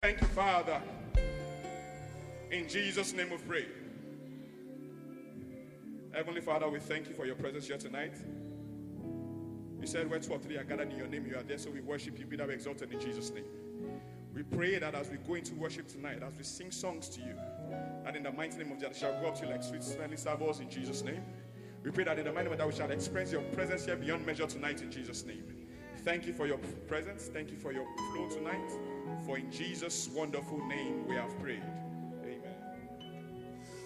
Thank you, Father. In Jesus' name we pray. Heavenly Father, we thank you for your presence here tonight. You said, Where two or three are gathered in your name, you are there. So we worship you, be thou exalted in Jesus' name. We pray that as we go into worship tonight, as we sing songs to you, and in the mighty name of Jesus, shall go up to you like sweet smelling savours in Jesus' name. We pray that in the mighty name of that we shall experience your presence here beyond measure tonight in Jesus' name. Thank you for your presence. Thank you for your flow tonight. For in Jesus' wonderful name we have prayed. Amen.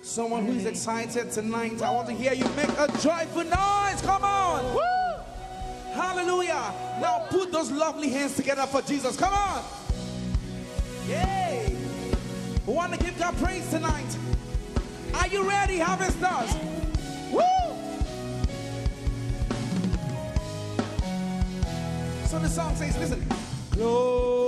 Someone who is excited tonight, I want to hear you make a joyful noise. Come on. Woo! Hallelujah. Now put those lovely hands together for Jesus. Come on. Yay. We want to give God praise tonight. Are you ready, harvesters? Woo! So the song says, listen. Glorious.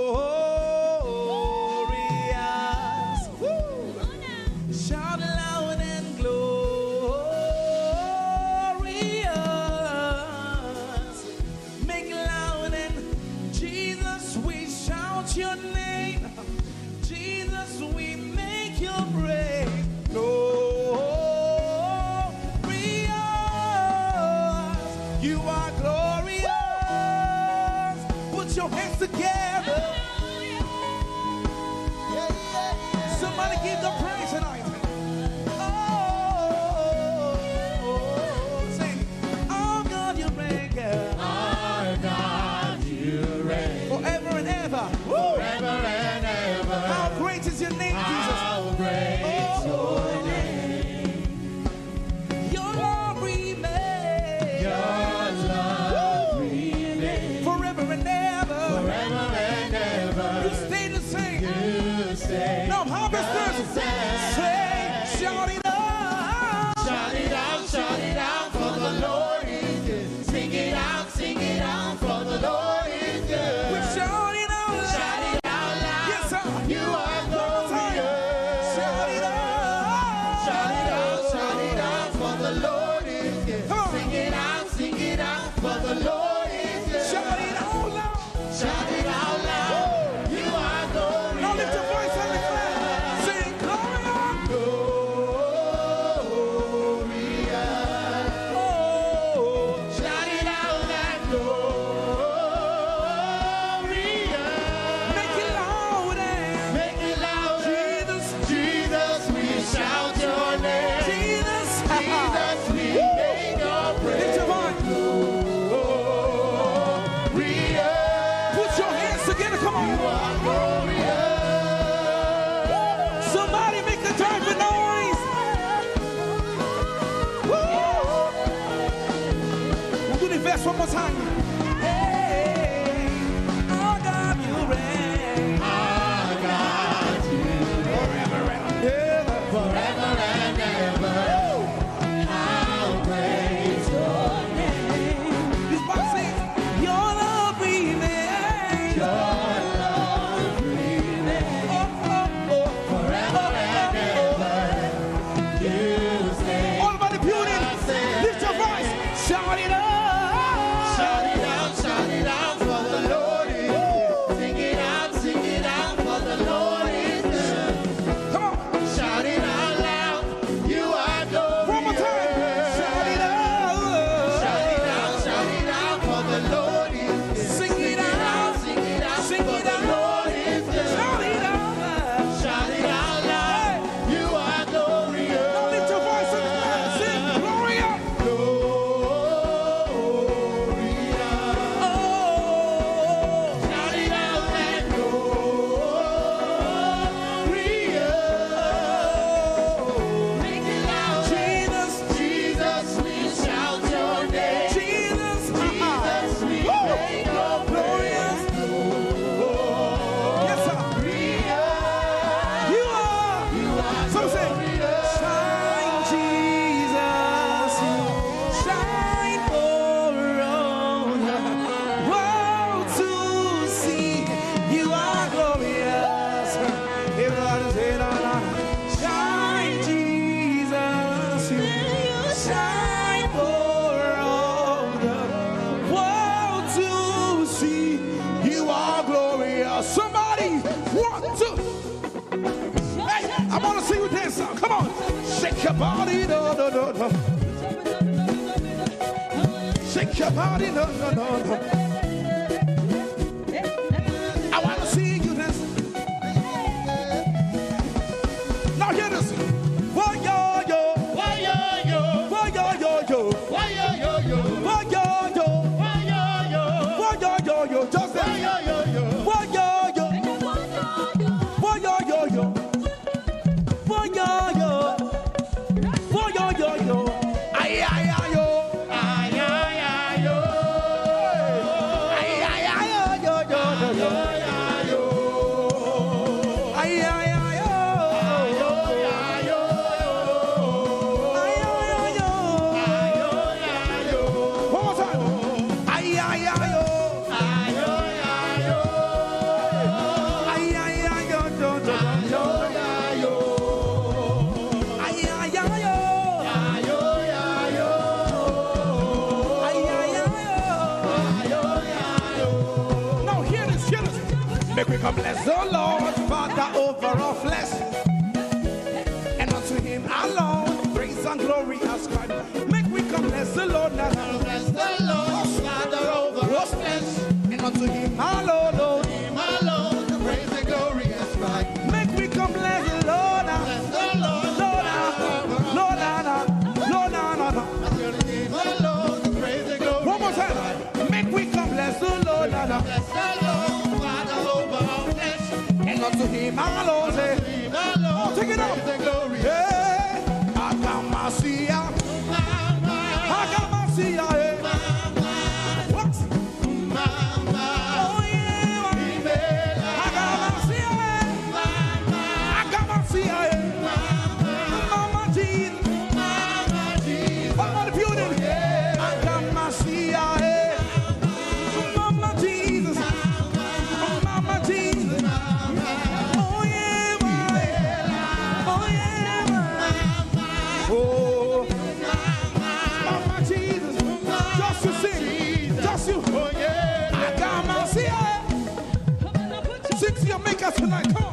Your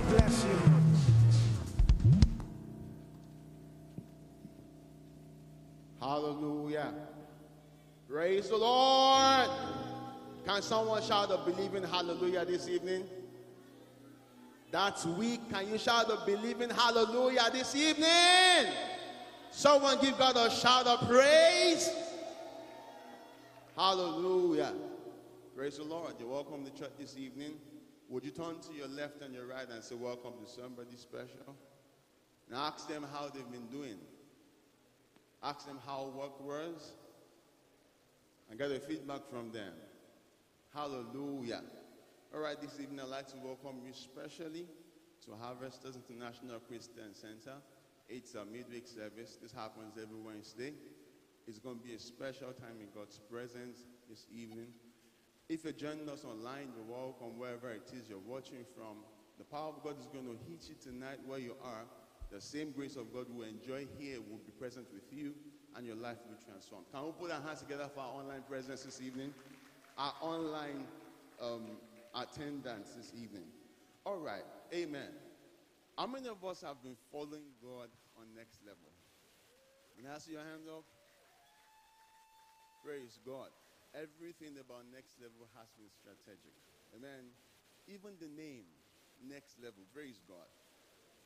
God bless you. Hallelujah. Praise the Lord. Can someone shout a believing hallelujah this evening? That's weak. Can you shout a believing hallelujah this evening? Someone give God a shout of praise. Hallelujah. Praise the Lord. You're welcome to church this evening. Would you turn to your left and your right and say, Welcome to somebody special? And ask them how they've been doing. Ask them how work was and get a feedback from them. Hallelujah. All right, this evening I'd like to welcome you specially to Harvesters International Christian Center. It's a midweek service. This happens every Wednesday. It's going to be a special time in God's presence this evening. If you're joining us online, you're welcome wherever it is you're watching from. The power of God is going to hit you tonight where you are. The same grace of God we enjoy here will be present with you and your life will be transformed. Can we put our hands together for our online presence this evening? Our online um, attendance this evening. All right, amen. How many of us have been following God on next level? Can I see your hand up? Praise God. Everything about next level has been strategic. Amen. Even the name, next level, praise God.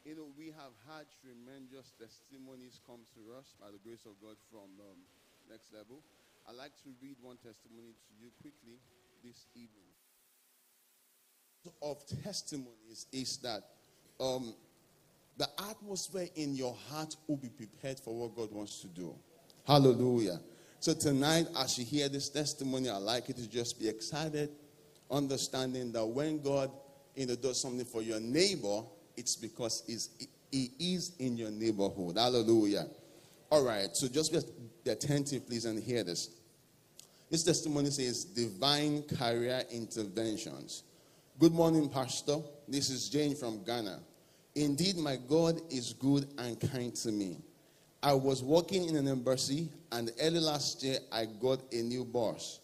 You know, we have had tremendous testimonies come to us by the grace of God from um, next level. I'd like to read one testimony to you quickly this evening. Of testimonies is that um, the atmosphere in your heart will be prepared for what God wants to do. Hallelujah. So tonight, as you hear this testimony, I'd like it to just be excited, understanding that when God you know, does something for your neighbor, it's because he's, he is in your neighborhood. Hallelujah. All right, so just be attentive, please, and hear this. This testimony says divine career interventions. Good morning, Pastor. This is Jane from Ghana. Indeed, my God is good and kind to me. I was working in an embassy, and early last year, I got a new boss.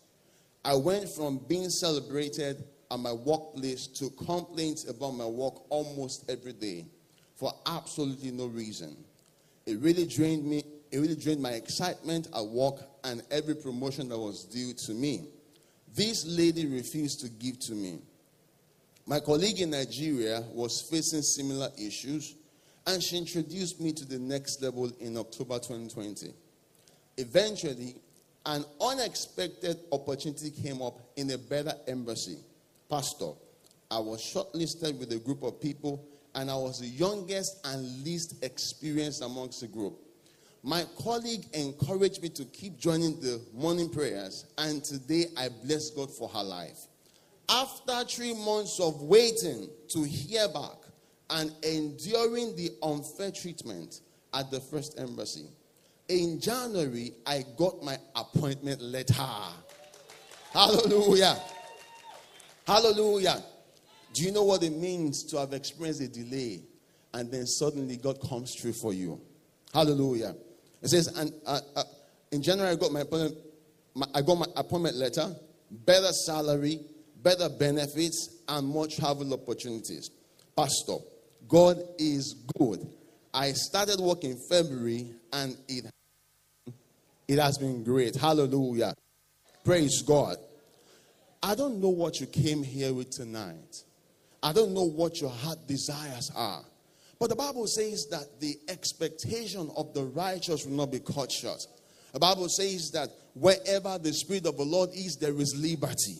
I went from being celebrated at my workplace to complaints about my work almost every day for absolutely no reason. It really drained me, it really drained my excitement at work and every promotion that was due to me. This lady refused to give to me. My colleague in Nigeria was facing similar issues, and she introduced me to the next level in October 2020. Eventually, an unexpected opportunity came up in a better embassy. Pastor, I was shortlisted with a group of people, and I was the youngest and least experienced amongst the group. My colleague encouraged me to keep joining the morning prayers, and today I bless God for her life. After three months of waiting to hear back and enduring the unfair treatment at the first embassy, in January, I got my appointment letter. Hallelujah. Hallelujah. Do you know what it means to have experienced a delay and then suddenly God comes through for you? Hallelujah. It says, and uh, uh, in January, I got my appointment, my, I got my appointment letter, better salary, better benefits, and more travel opportunities. Pastor, God is good. I started work in February, and it it has been great. Hallelujah. Praise God. I don't know what you came here with tonight. I don't know what your heart desires are. But the Bible says that the expectation of the righteous will not be cut short. The Bible says that wherever the Spirit of the Lord is, there is liberty.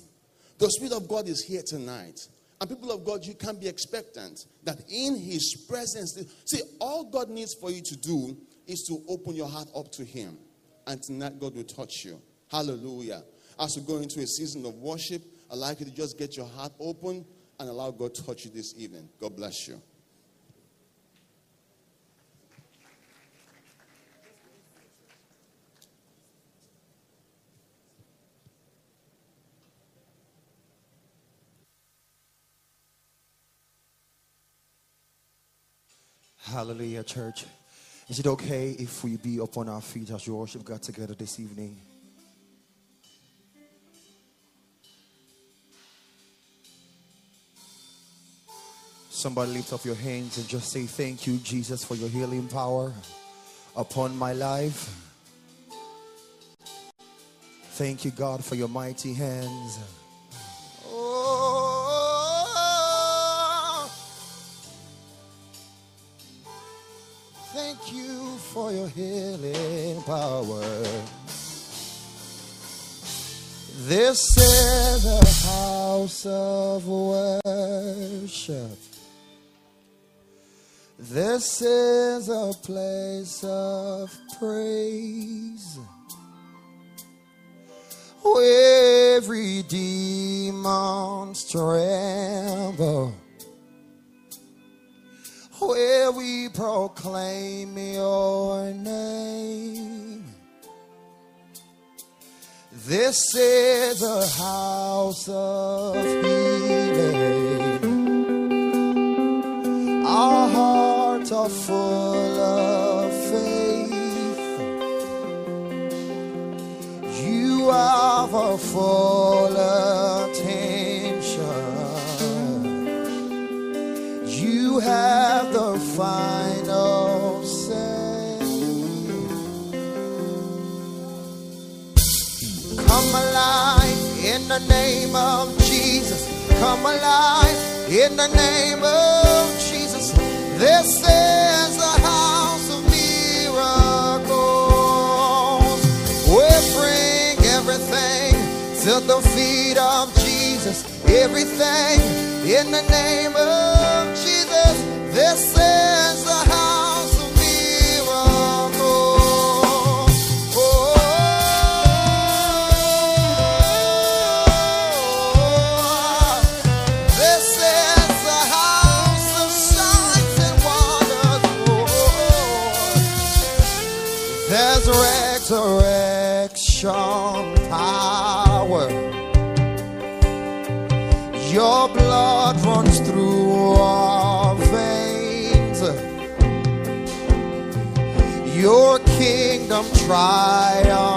The Spirit of God is here tonight. And people of God, you can be expectant that in His presence, see, all God needs for you to do is to open your heart up to Him and tonight God will touch you. Hallelujah. As we go into a season of worship, I'd like you to just get your heart open and allow God to touch you this evening. God bless you. Hallelujah, church. Is it okay if we be upon our feet as we worship God together this evening? Somebody lift up your hands and just say, Thank you, Jesus, for your healing power upon my life. Thank you, God, for your mighty hands. For your healing power. This is a house of worship. This is a place of praise. Every demon tremble where we proclaim your name. This is a house of healing. Our hearts are full of faith. You are full have the name of Jesus. Come alive in the name of Jesus. This is a house of miracles. We bring everything to the feet of Jesus. Everything in the name of Jesus. This is try on.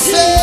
say.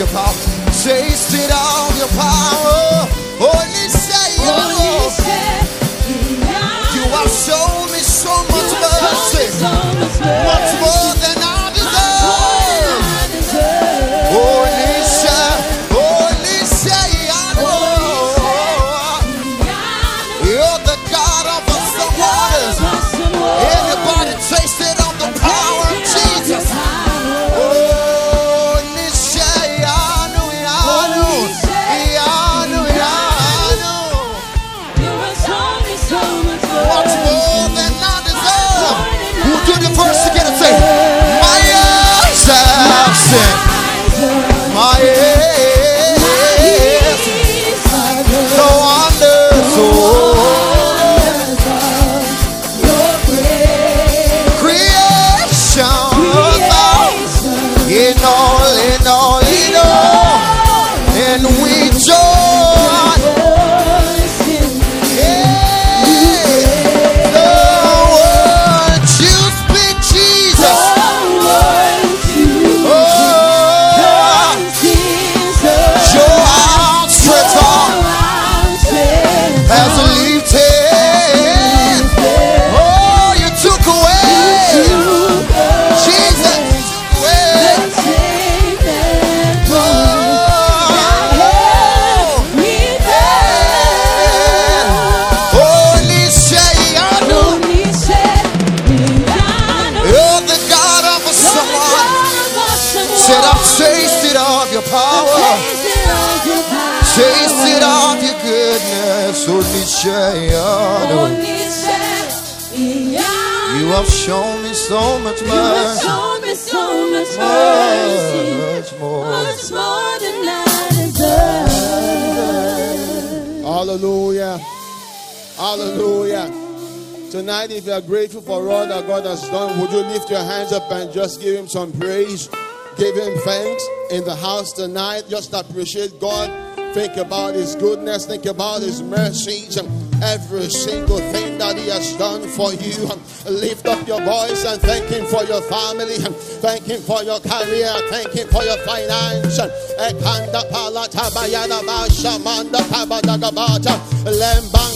Your power, tasted of your power. Holy have Hallelujah. Hallelujah. Tonight, if you are grateful for all that God has done, would you lift your hands up and just give Him some praise? Give Him thanks in the house tonight. Just appreciate God. Think about His goodness. Think about His mercies. Every single thing that He has done for you. Lift up your voice and thank Him for your family. Thank Him for your career. Thank Him for your finance.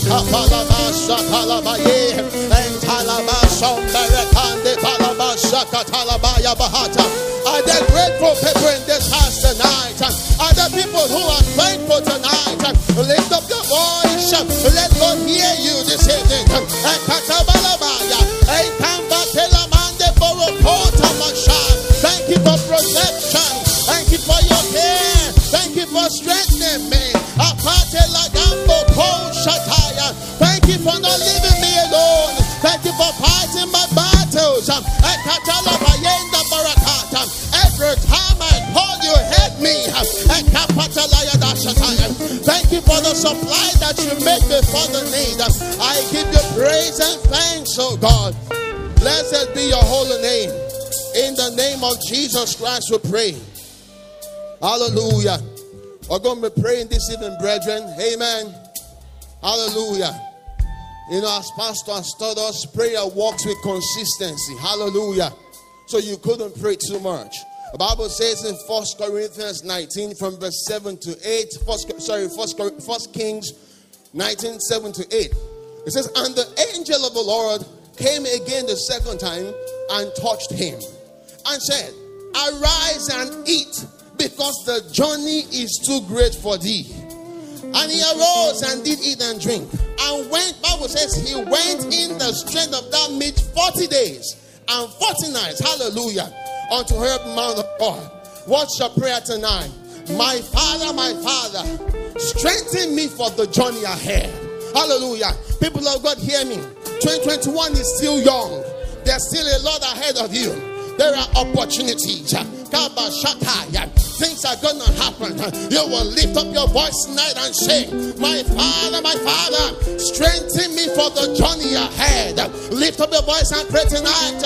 Pala basha kalabaye. Entalaba sombere kande pala katalabaya bahata. Are there grateful people in this house tonight? Are there people who are thankful tonight? Lift up your voice. Let God hear you this evening. Ekatabalabaya. Ekambatelamande borokota masha. Thank you for protection. Thank you for your care. Thank you for strengthening me. Apate lagambo ko shataya. Thank you for not leaving me alone. Thank you for fighting my battles. Ekatalabayenda barakata. Every time I call you, help me. Thank you for the supply that you make before the need. I give you praise and thanks, oh God. Blessed be your holy name. In the name of Jesus Christ, we pray. Hallelujah. We're going to be praying this evening, brethren. Amen. Hallelujah. You know, as Pastor has taught us, prayer works with consistency. Hallelujah. So you couldn't pray too much. The Bible says in 1 Corinthians 19 from verse 7 to 8, first, sorry, 1, first Kings 19, 7 to 8. It says, And the angel of the Lord came again the second time and touched him and said, Arise and eat, because the journey is too great for thee. And he arose and did eat and drink. And went, Bible says, he went in the strength of that meat 40 days and 40 nights. Hallelujah. Unto Horeb mount of God. What's your prayer tonight? My Father, my Father, strengthen me for the journey ahead. Hallelujah. People of God, hear me. 2021 is still young. There's still a lot ahead of you. There are opportunities. Things are gonna happen. You will lift up your voice tonight and say, My Father, my Father, strengthen me for the journey ahead. Lift up your voice and pray tonight.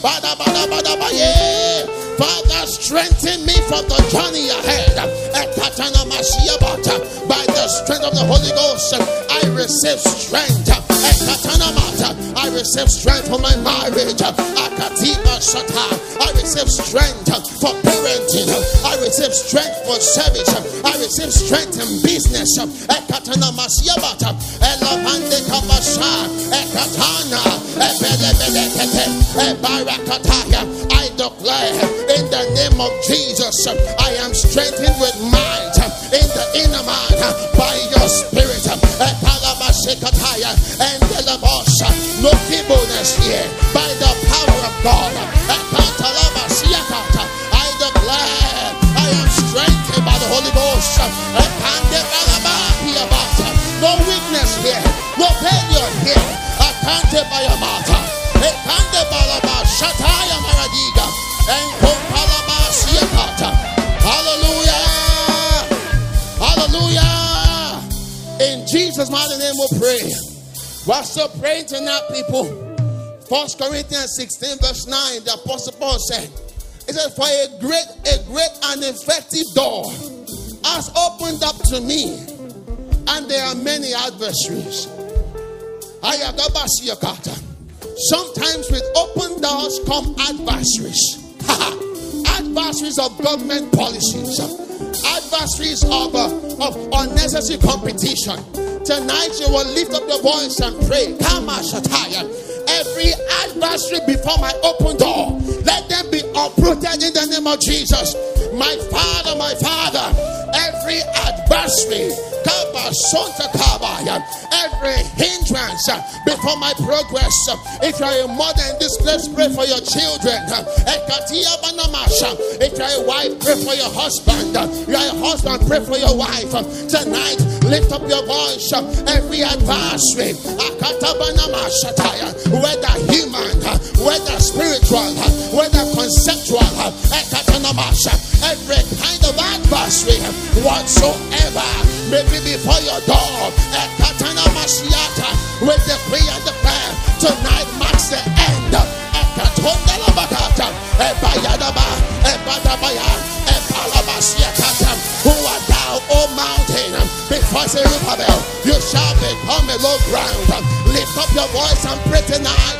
Bada Bada Bada Baye. Father, strengthen me for the journey ahead. By the strength of the Holy Ghost, I receive strength. I receive strength for my marriage. I receive strength for parenting. I receive strength for service. I receive strength in business. I declare in the name of Jesus, I am strengthened with might in the inner man by your spirit. Ekalabashekataya. And the boss, no feebleness here by the power of God. I declare I am strengthened by the Holy Ghost. No weakness here, no failure here. Akantebayamata. Ekandebalabashataya maradiga. Enkompalabasiakata. In Jesus' mighty name we pray. We're still praying tonight, people. First Corinthians 16, verse 9, the apostle Paul said, It says, For a great, a great and effective door has opened up to me, and there are many adversaries. Sometimes with open doors come adversaries. adversaries of government policies, adversaries of, uh, of unnecessary competition. Tonight you will lift up your voice and pray. Kama Shataya. Every adversary before my open door, let them be uprooted in the name of Jesus. My Father, my Father, every adversary, every hindrance before my progress. If you are a mother in this place, pray for your children. If you are a wife, pray for your husband. If You are a husband, pray for your wife. Tonight, lift up your voice. Every adversary, whether human, whether spiritual, whether conceptual, every kind of adversary whatsoever may be before your door. With the prayer and the prayer, tonight marks the end. Who art thou, O mountain? Before Zerubbabel, you shall become a low ground. Lift up your voice and pray tonight.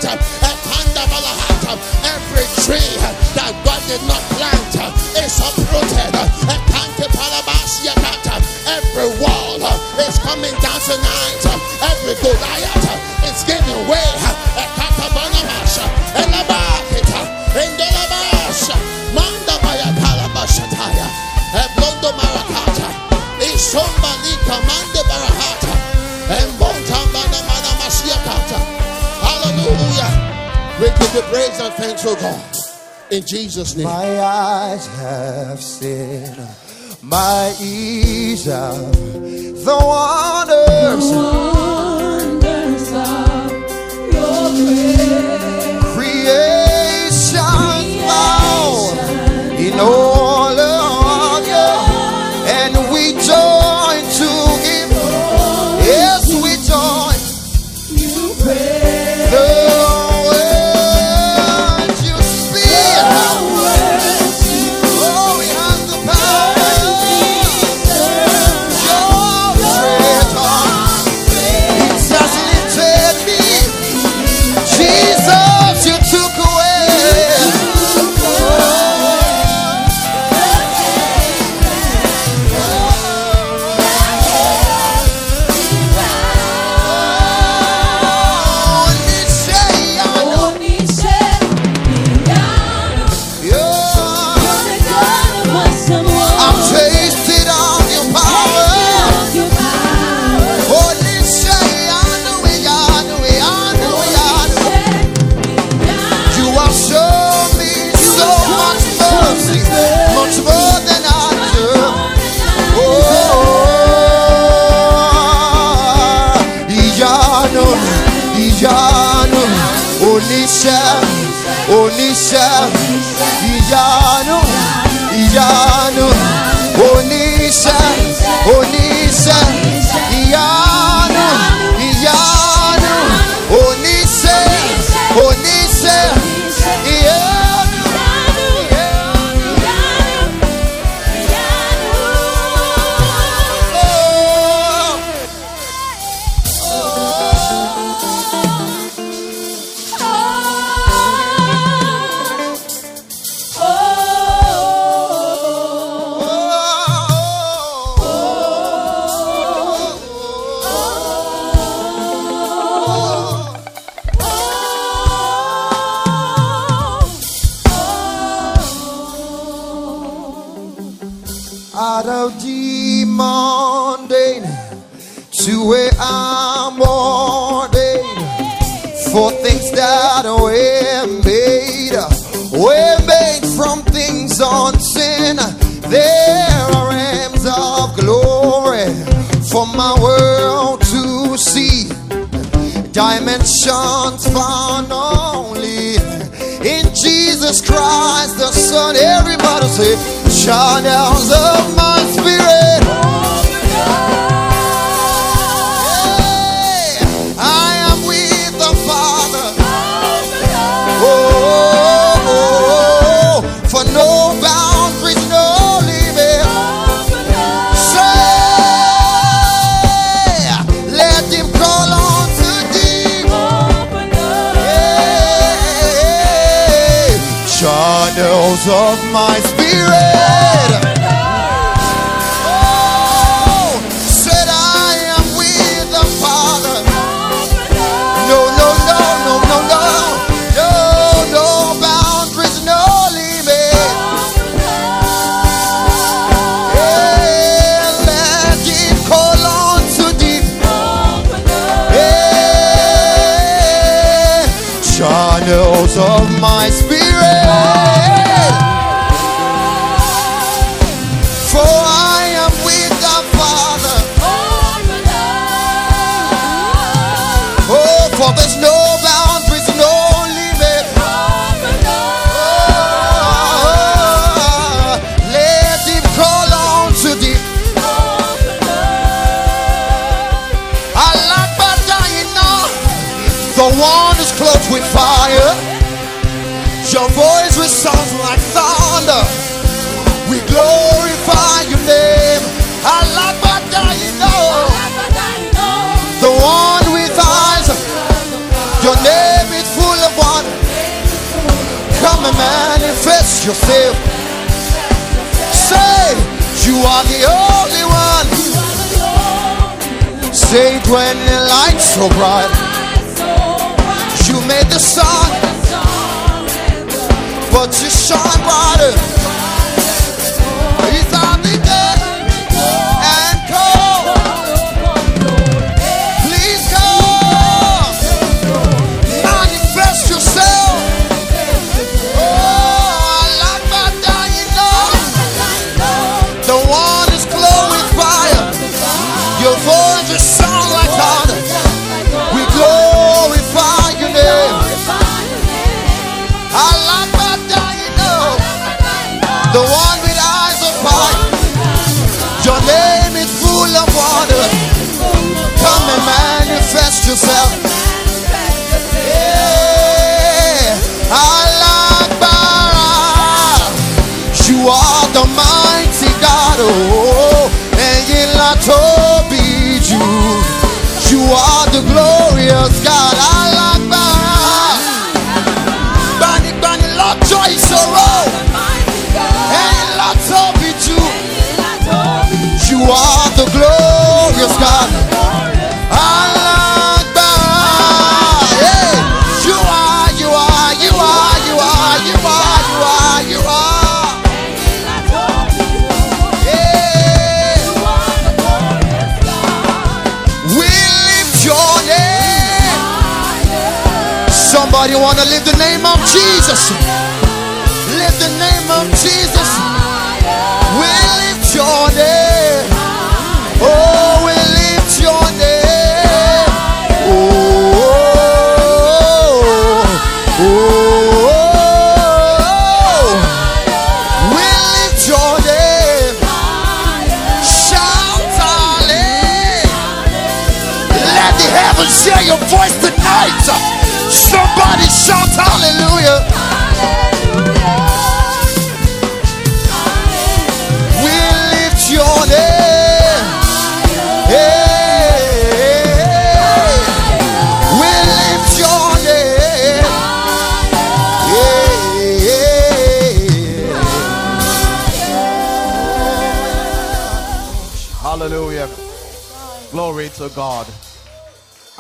Every tree that God did not plant is uprooted. Every wall is coming down tonight. Every Goliath is giving way. Ekatabanabasha. Isomba barahata. Embonta mana masiakata. Hallelujah. We give you praise and thanks, oh God. In Jesus' name. My eyes have seen, my ears have the wonders, The Wonders of your grace. creation found in all say, shout out the hills of my spirit. yourself. Say, you are the only one. Say it when the light's so bright. You made the sun, but you shine brighter. and you're not told Somebody want to live the name of Jesus.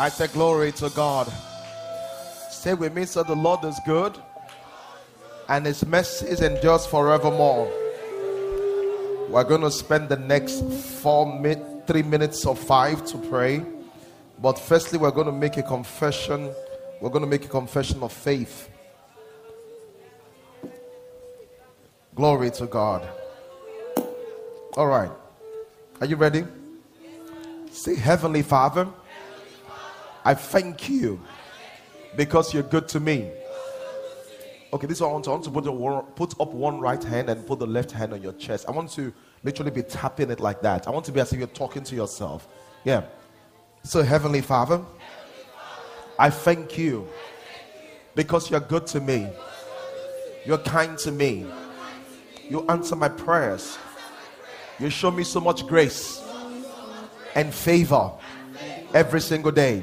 I say, Glory to God. Say with me, so the Lord is good, and his mercy endures forevermore. We're going to spend the next four, minutes, three minutes or five to pray. But firstly, we're going to make a confession. We're going to make a confession of faith. Glory to God. All right. Are you ready? Say, Heavenly Father. I thank you because you're good to me. Okay, this one I want to, I want to put, your, put up one right hand and put the left hand on your chest. I want to literally be tapping it like that. I want to be as if you're talking to yourself. Yeah. So, Heavenly Father, I thank you because you're good to me. You're kind to me. You answer my prayers. You show me so much grace and favor every single day.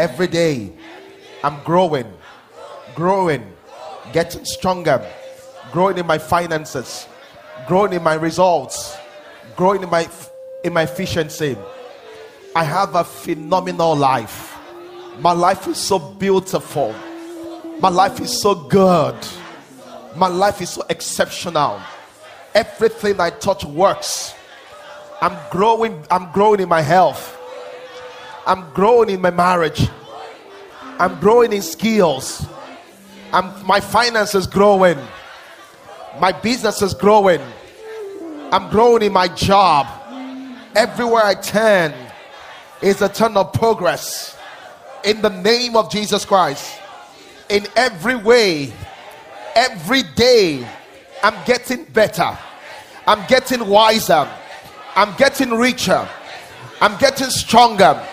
Every day, I'm growing, growing, getting stronger, growing in my finances, growing in my results, growing in my in my efficiency. I have a phenomenal life. My life is so beautiful. My life is so good. My life is so exceptional. Everything I touch works. I'm growing, I'm growing in my health. I'm growing in my marriage. I'm growing in skills. I'm, my finances growing. My business is growing. I'm growing in my job. Everywhere I turn is a turn of progress. In the name of Jesus Christ. In every way, every day, I'm getting better. I'm getting wiser. I'm getting richer. I'm getting stronger,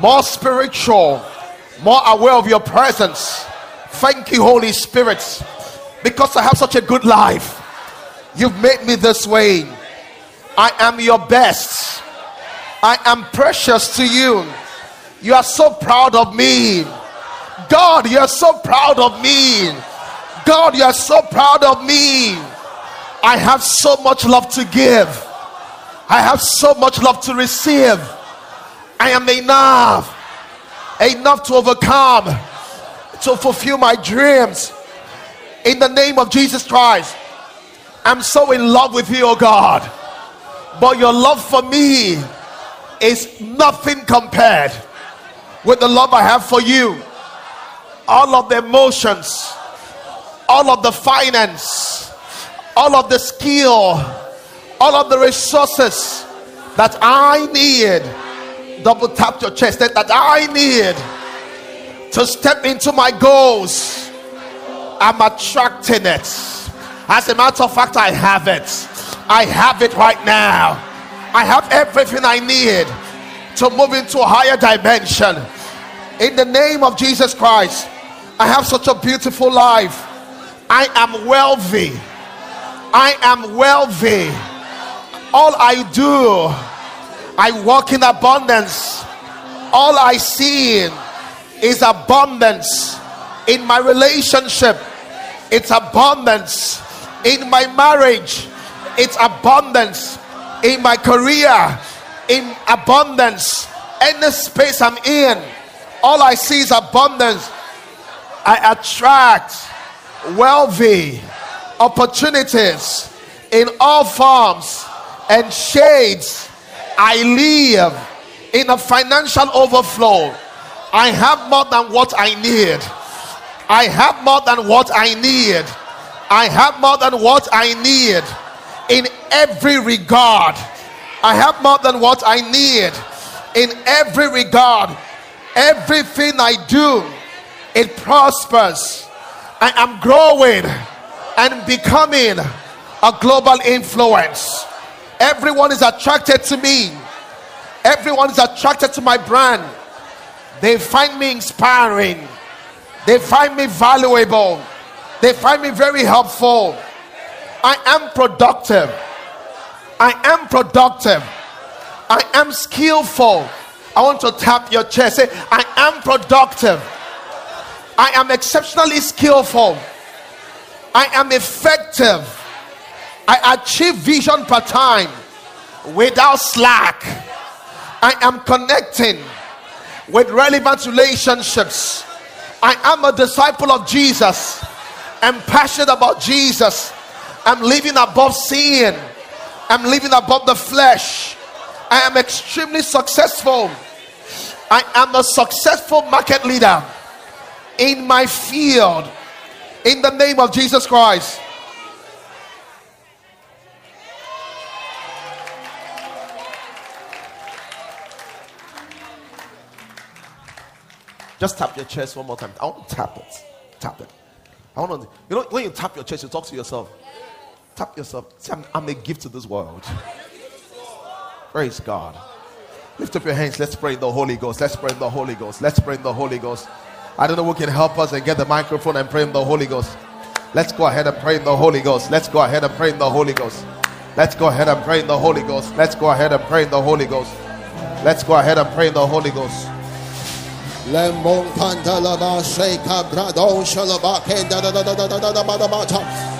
more spiritual, more aware of your presence. Thank you, Holy Spirit, because I have such a good life. You've made me this way. I am your best. I am precious to you. You are so proud of me. God, you are so proud of me. God, you are so proud of me. I have so much love to give. I have so much love to receive. I am enough. Enough to overcome, to fulfill my dreams. In the name of Jesus Christ, I'm so in love with you, oh God. But your love for me is nothing compared with the love I have for you. All of the emotions, all of the finance, all of the skill, all of the resources that I need. Double tap your chest that, that I need to step into my goals. I'm attracting it. As a matter of fact, I have it. I have it right now. I have everything I need to move into a higher dimension. In the name of Jesus Christ, I have such a beautiful life. I am wealthy. I am wealthy. All I do, I walk in abundance. All I see is abundance in my relationship. It's abundance in my marriage. It's abundance in my career. In abundance, any space I'm in, all I see is abundance. I attract wealthy opportunities in all forms and shades. I live in a financial overflow. I have more than what I need. I have more than what I need. I have more than what I need in every regard. I have more than what I need in every regard. Everything I do, it prospers. I am growing and becoming a global influence. Everyone is attracted to me. Everyone is attracted to my brand. They find me inspiring. They find me valuable. They find me very helpful. I am productive. I am productive. I am skillful. I want to tap your chest. Say, I am productive. I am exceptionally skillful. I am effective. I achieve vision per time without slack. I am connecting with relevant relationships. I am a disciple of Jesus. I'm passionate about Jesus. I'm living above sin. I'm living above the flesh. I am extremely successful. I am a successful market leader in my field. In the name of Jesus Christ. Just tap your chest one more time. I want to tap it. Tap it. I want to, you know, when you tap your chest, you talk to yourself. Tap yourself. I'm, I'm a gift to this world. Praise God. Lift up your hands. Let's pray in the Holy Ghost. Let's pray in the Holy Ghost. Let's pray in the Holy Ghost. I don't know who can help us and get the microphone and pray in the Holy Ghost. Let's go ahead and pray in the Holy Ghost. Let's go ahead and pray in the Holy Ghost. Let's go ahead and pray in the Holy Ghost. Let's go ahead and pray in the Holy Ghost. Let's go ahead and pray in the Holy Ghost. Lembon Pantalaba Sheka Brado Shalaba Kenda da da da da da da da da da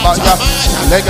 Kosha the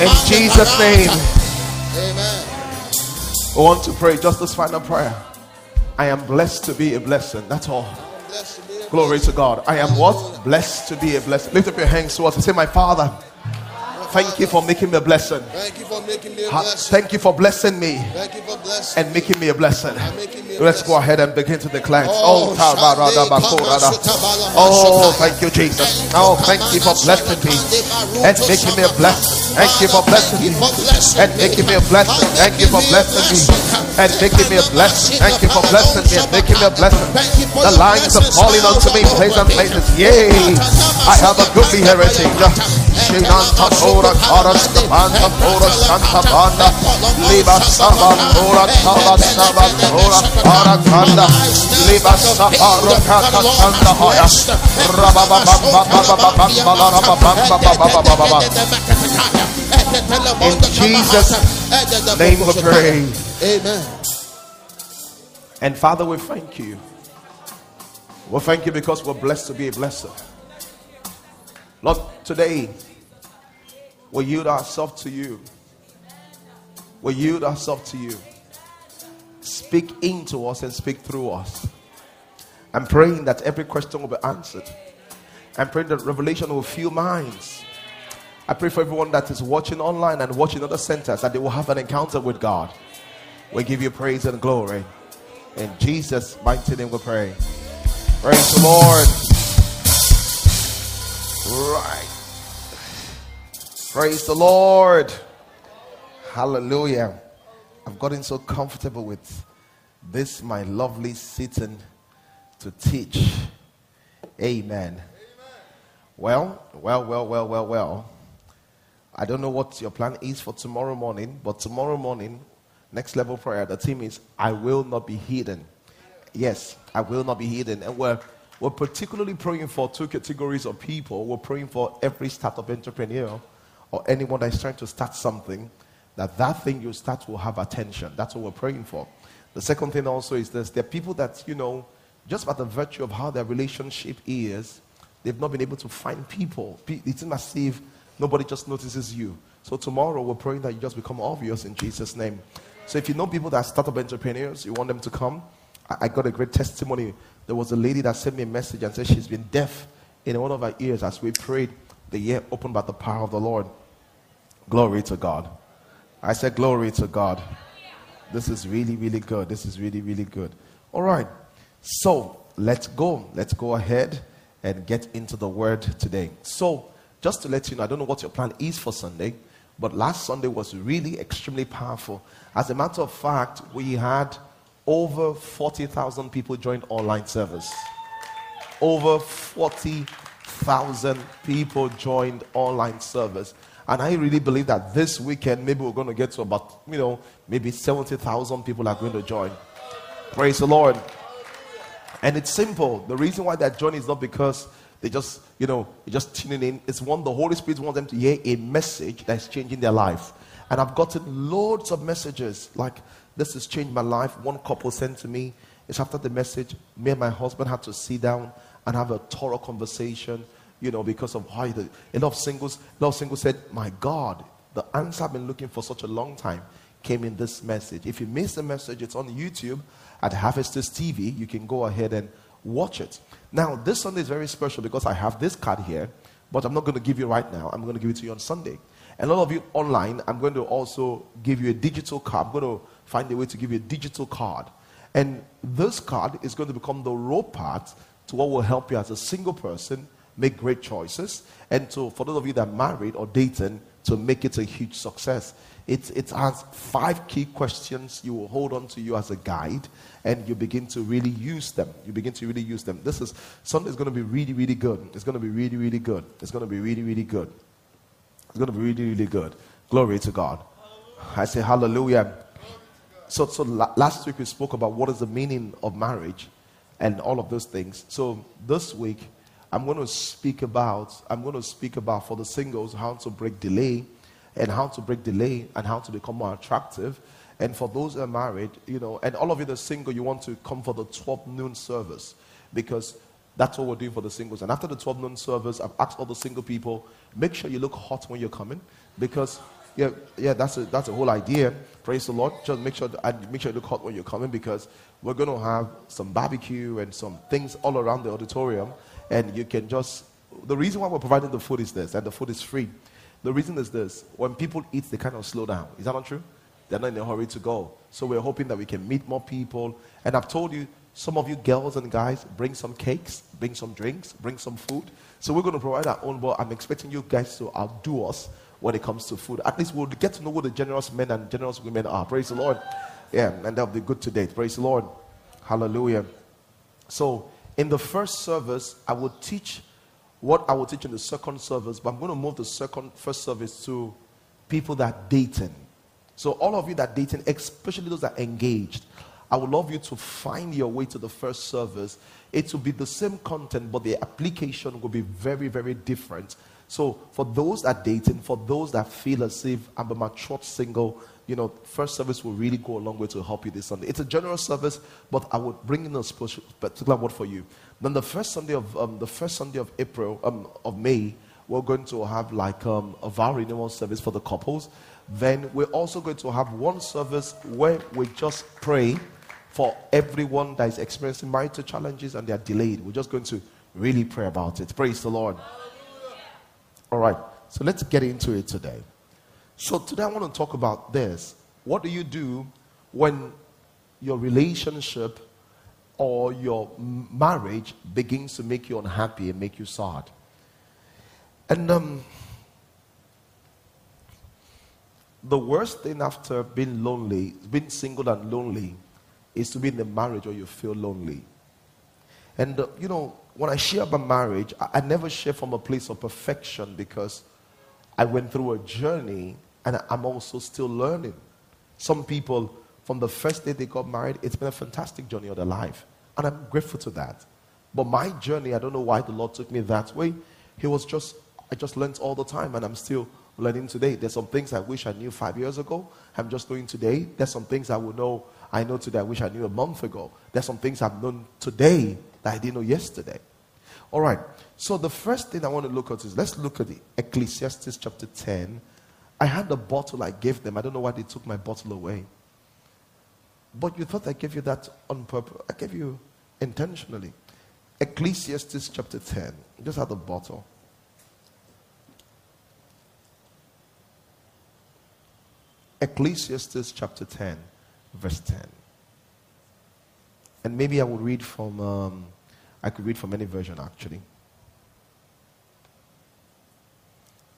In Jesus' name. Amen. I want to pray just this final prayer. I am blessed to be a blessing. That's all. Glory to God. I am what? Blessed to be a blessing. Lift up your hands towards and say, My Father, thank you for making me a blessing. Thank you for making me a blessing. Thank you for blessing me Thank you for blessing. and making me a blessing. Me a Let's go ahead and begin to declare. Oh, Oh. Oh, thank you, Jesus. Oh, thank you for blessing me and making me a blessing. Thank you for blessing me and making me a blessing. Thank you for blessing me and making me a blessing. Thank you for blessing me and making me a blessing. The lines are falling onto me, place and places. Yay! I have a goodly heritage. Shinanta Tora Skapanta Tora Santa Banda Liba Saba Tora Saba Tora Kanda Liba Saba Rokata Santa Hoya Rababa Bamba Bamba Bamba In Jesus' name we pray. Amen. And Father, we thank you. We thank you because we're blessed to be a blessing. Lord, today we yield ourselves to you. We yield ourselves to you. Speak into us and speak through us. I'm praying that every question will be answered. I'm praying that revelation will fill minds. I pray for everyone that is watching online and watching other centers that they will have an encounter with God. We give you praise and glory. In Jesus' mighty name we pray. Praise the Lord. Right. Praise the Lord. Hallelujah. I've gotten so comfortable with this, my lovely sitting to teach. Amen. Well, well, well, well, well, well. I don't know what your plan is for tomorrow morning, but tomorrow morning, next level prayer, the theme is I will not be hidden. Yes, I will not be hidden. And we're, we're particularly praying for two categories of people. We're praying for every startup entrepreneur or anyone that is trying to start something, that that thing you start will have attention. That's what we're praying for. The second thing also is this there are people that, you know, just by the virtue of how their relationship is, they've not been able to find people. Pe- It seems as nobody just notices you. So tomorrow we're praying that you just become obvious in Jesus' name. So if you know people that are startup entrepreneurs, you want them to come. I got a great testimony. There was a lady that sent me a message and said she's been deaf in one of her ears as we prayed. The ear opened by the power of the Lord. Glory to God. I said, Glory to God. This is really, really good. This is really, really good. All right. So let's go. Let's go ahead and get into the word today. So, just to let you know, I don't know what your plan is for Sunday, but last Sunday was really extremely powerful. As a matter of fact, we had over 40,000 people join online service. Over 40,000 people joined online service. And I really believe that this weekend, maybe we're going to get to about, you know, maybe 70,000 people are going to join. Praise the Lord. And it's simple. The reason why they're joining is not because they just, you know, just tuning in. It's one, the Holy Spirit wants them to hear a message that's changing their life. And I've gotten loads of messages like, this has changed my life. One couple sent to me. It's after the message, me and my husband had to sit down and have a thorough conversation, you know, because of how the, a lot of singles, a lot of singles said, my God, the answer I've been looking for such a long time came in this message. If you missed the message, it's on YouTube at Harvesters TV. You can go ahead and watch it. Now, this Sunday is very special because I have this card here, but I'm not going to give you right now. I'm going to give it to you on Sunday. And all of you online, I'm going to also give you a digital card. I'm going to find a way to give you a digital card. And this card is going to become the raw part to what will help you as a single person make great choices. And to, for those of you that are married or dating, to make it a huge success. It, it has five key questions you will hold on to you as a guide, and you begin to really use them. You begin to really use them. This is something is going to be really, really good. It's going to be really, really good. It's going to be really, really good. It's going to be really, really good. Glory to God. I say hallelujah. So, so la- last week we spoke about what is the meaning of marriage and all of those things. So this week I'm going to speak about I'm going to speak about for the singles how to break delay and how to break delay and how to become more attractive. And for those that are married, you know, and all of you that are single, you want to come for the 12 noon service because that's what we're doing for the singles. And after the 12 noon service, I've asked all the single people, make sure you look hot when you're coming because yeah, yeah, that's a, that's the whole idea. Praise the Lord. Just make sure make sure you look hot when you're coming because we're going to have some barbecue and some things all around the auditorium, and you can just. The reason why we're providing the food is this, and the food is free. The reason is this: when people eat, they kind of slow down. Is that not true? They're not in a hurry to go. So we're hoping that we can meet more people. And I've told you, some of you girls and guys, bring some cakes, bring some drinks, bring some food. So we're going to provide our own, but I'm expecting you guys to outdo us when it comes to food. At least we'll get to know who the generous men and generous women are. Praise the Lord. Yeah, and that'll be good today. Praise the Lord. Hallelujah. So, in the first service, I will teach what I will teach in the second service, but I'm going to move the second first service to people that are dating. So, all of you that are dating, especially those that are engaged, I would love you to find your way to the first service. It will be the same content, but the application will be very, very different. So, for those that are dating, for those that feel as if I'm a mature single, you know, first service will really go a long way to help you this Sunday. It's a general service, but I would bring in a special, particular word for you. Then the first Sunday of um, the first Sunday of April, um, of May, we're going to have like um, a vow renewal service for the couples. Then we're also going to have one service where we just pray for everyone that is experiencing marital challenges and they are delayed. We're just going to really pray about it. Praise the Lord. All right, so let's get into it today. So, today I want to talk about this. What do you do when your relationship or your marriage begins to make you unhappy and make you sad? And um, the worst thing after being lonely, being single and lonely, is to be in a marriage where you feel lonely. And uh, you know, when I share about marriage, I, I never share from a place of perfection because I went through a journey and I'm also still learning. Some people, from the first day they got married, it's been a fantastic journey of their life. And I'm grateful to that. But my journey, I don't know why the Lord took me that way. He was just, I just learned all the time and I'm still learning today. There's some things I wish I knew five years ago. I'm just doing today. There's some things I will know, I know today I wish I knew a month ago. There's some things I've known today that I didn't know yesterday. All right. So the first thing I want to look at is let's look at the Ecclesiastes chapter 10. I had the bottle I gave them. I don't know why they took my bottle away. But you thought I gave you that on purpose. I gave you intentionally. Ecclesiastes chapter 10. Just had the bottle. Ecclesiastes chapter 10, verse 10. And maybe I will read from, um, I could read from any version actually.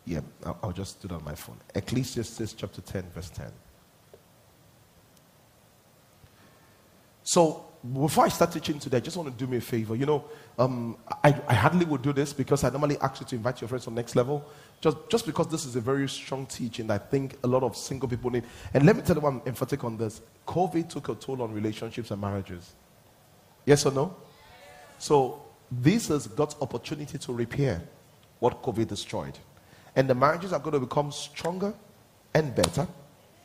Yeah, I'll, I'll just do it on my phone. Ecclesiastes chapter 10, verse 10. So, before I start teaching today, I just want to do me a favor. You know, um, I, I hardly would do this because I normally ask you to invite your friends on next level. Just, just because this is a very strong teaching I think a lot of single people need. And let me tell you I'm emphatic on this. COVID took a toll on relationships and marriages. Yes or no? So, this is God's opportunity to repair what COVID destroyed. And the marriages are going to become stronger and better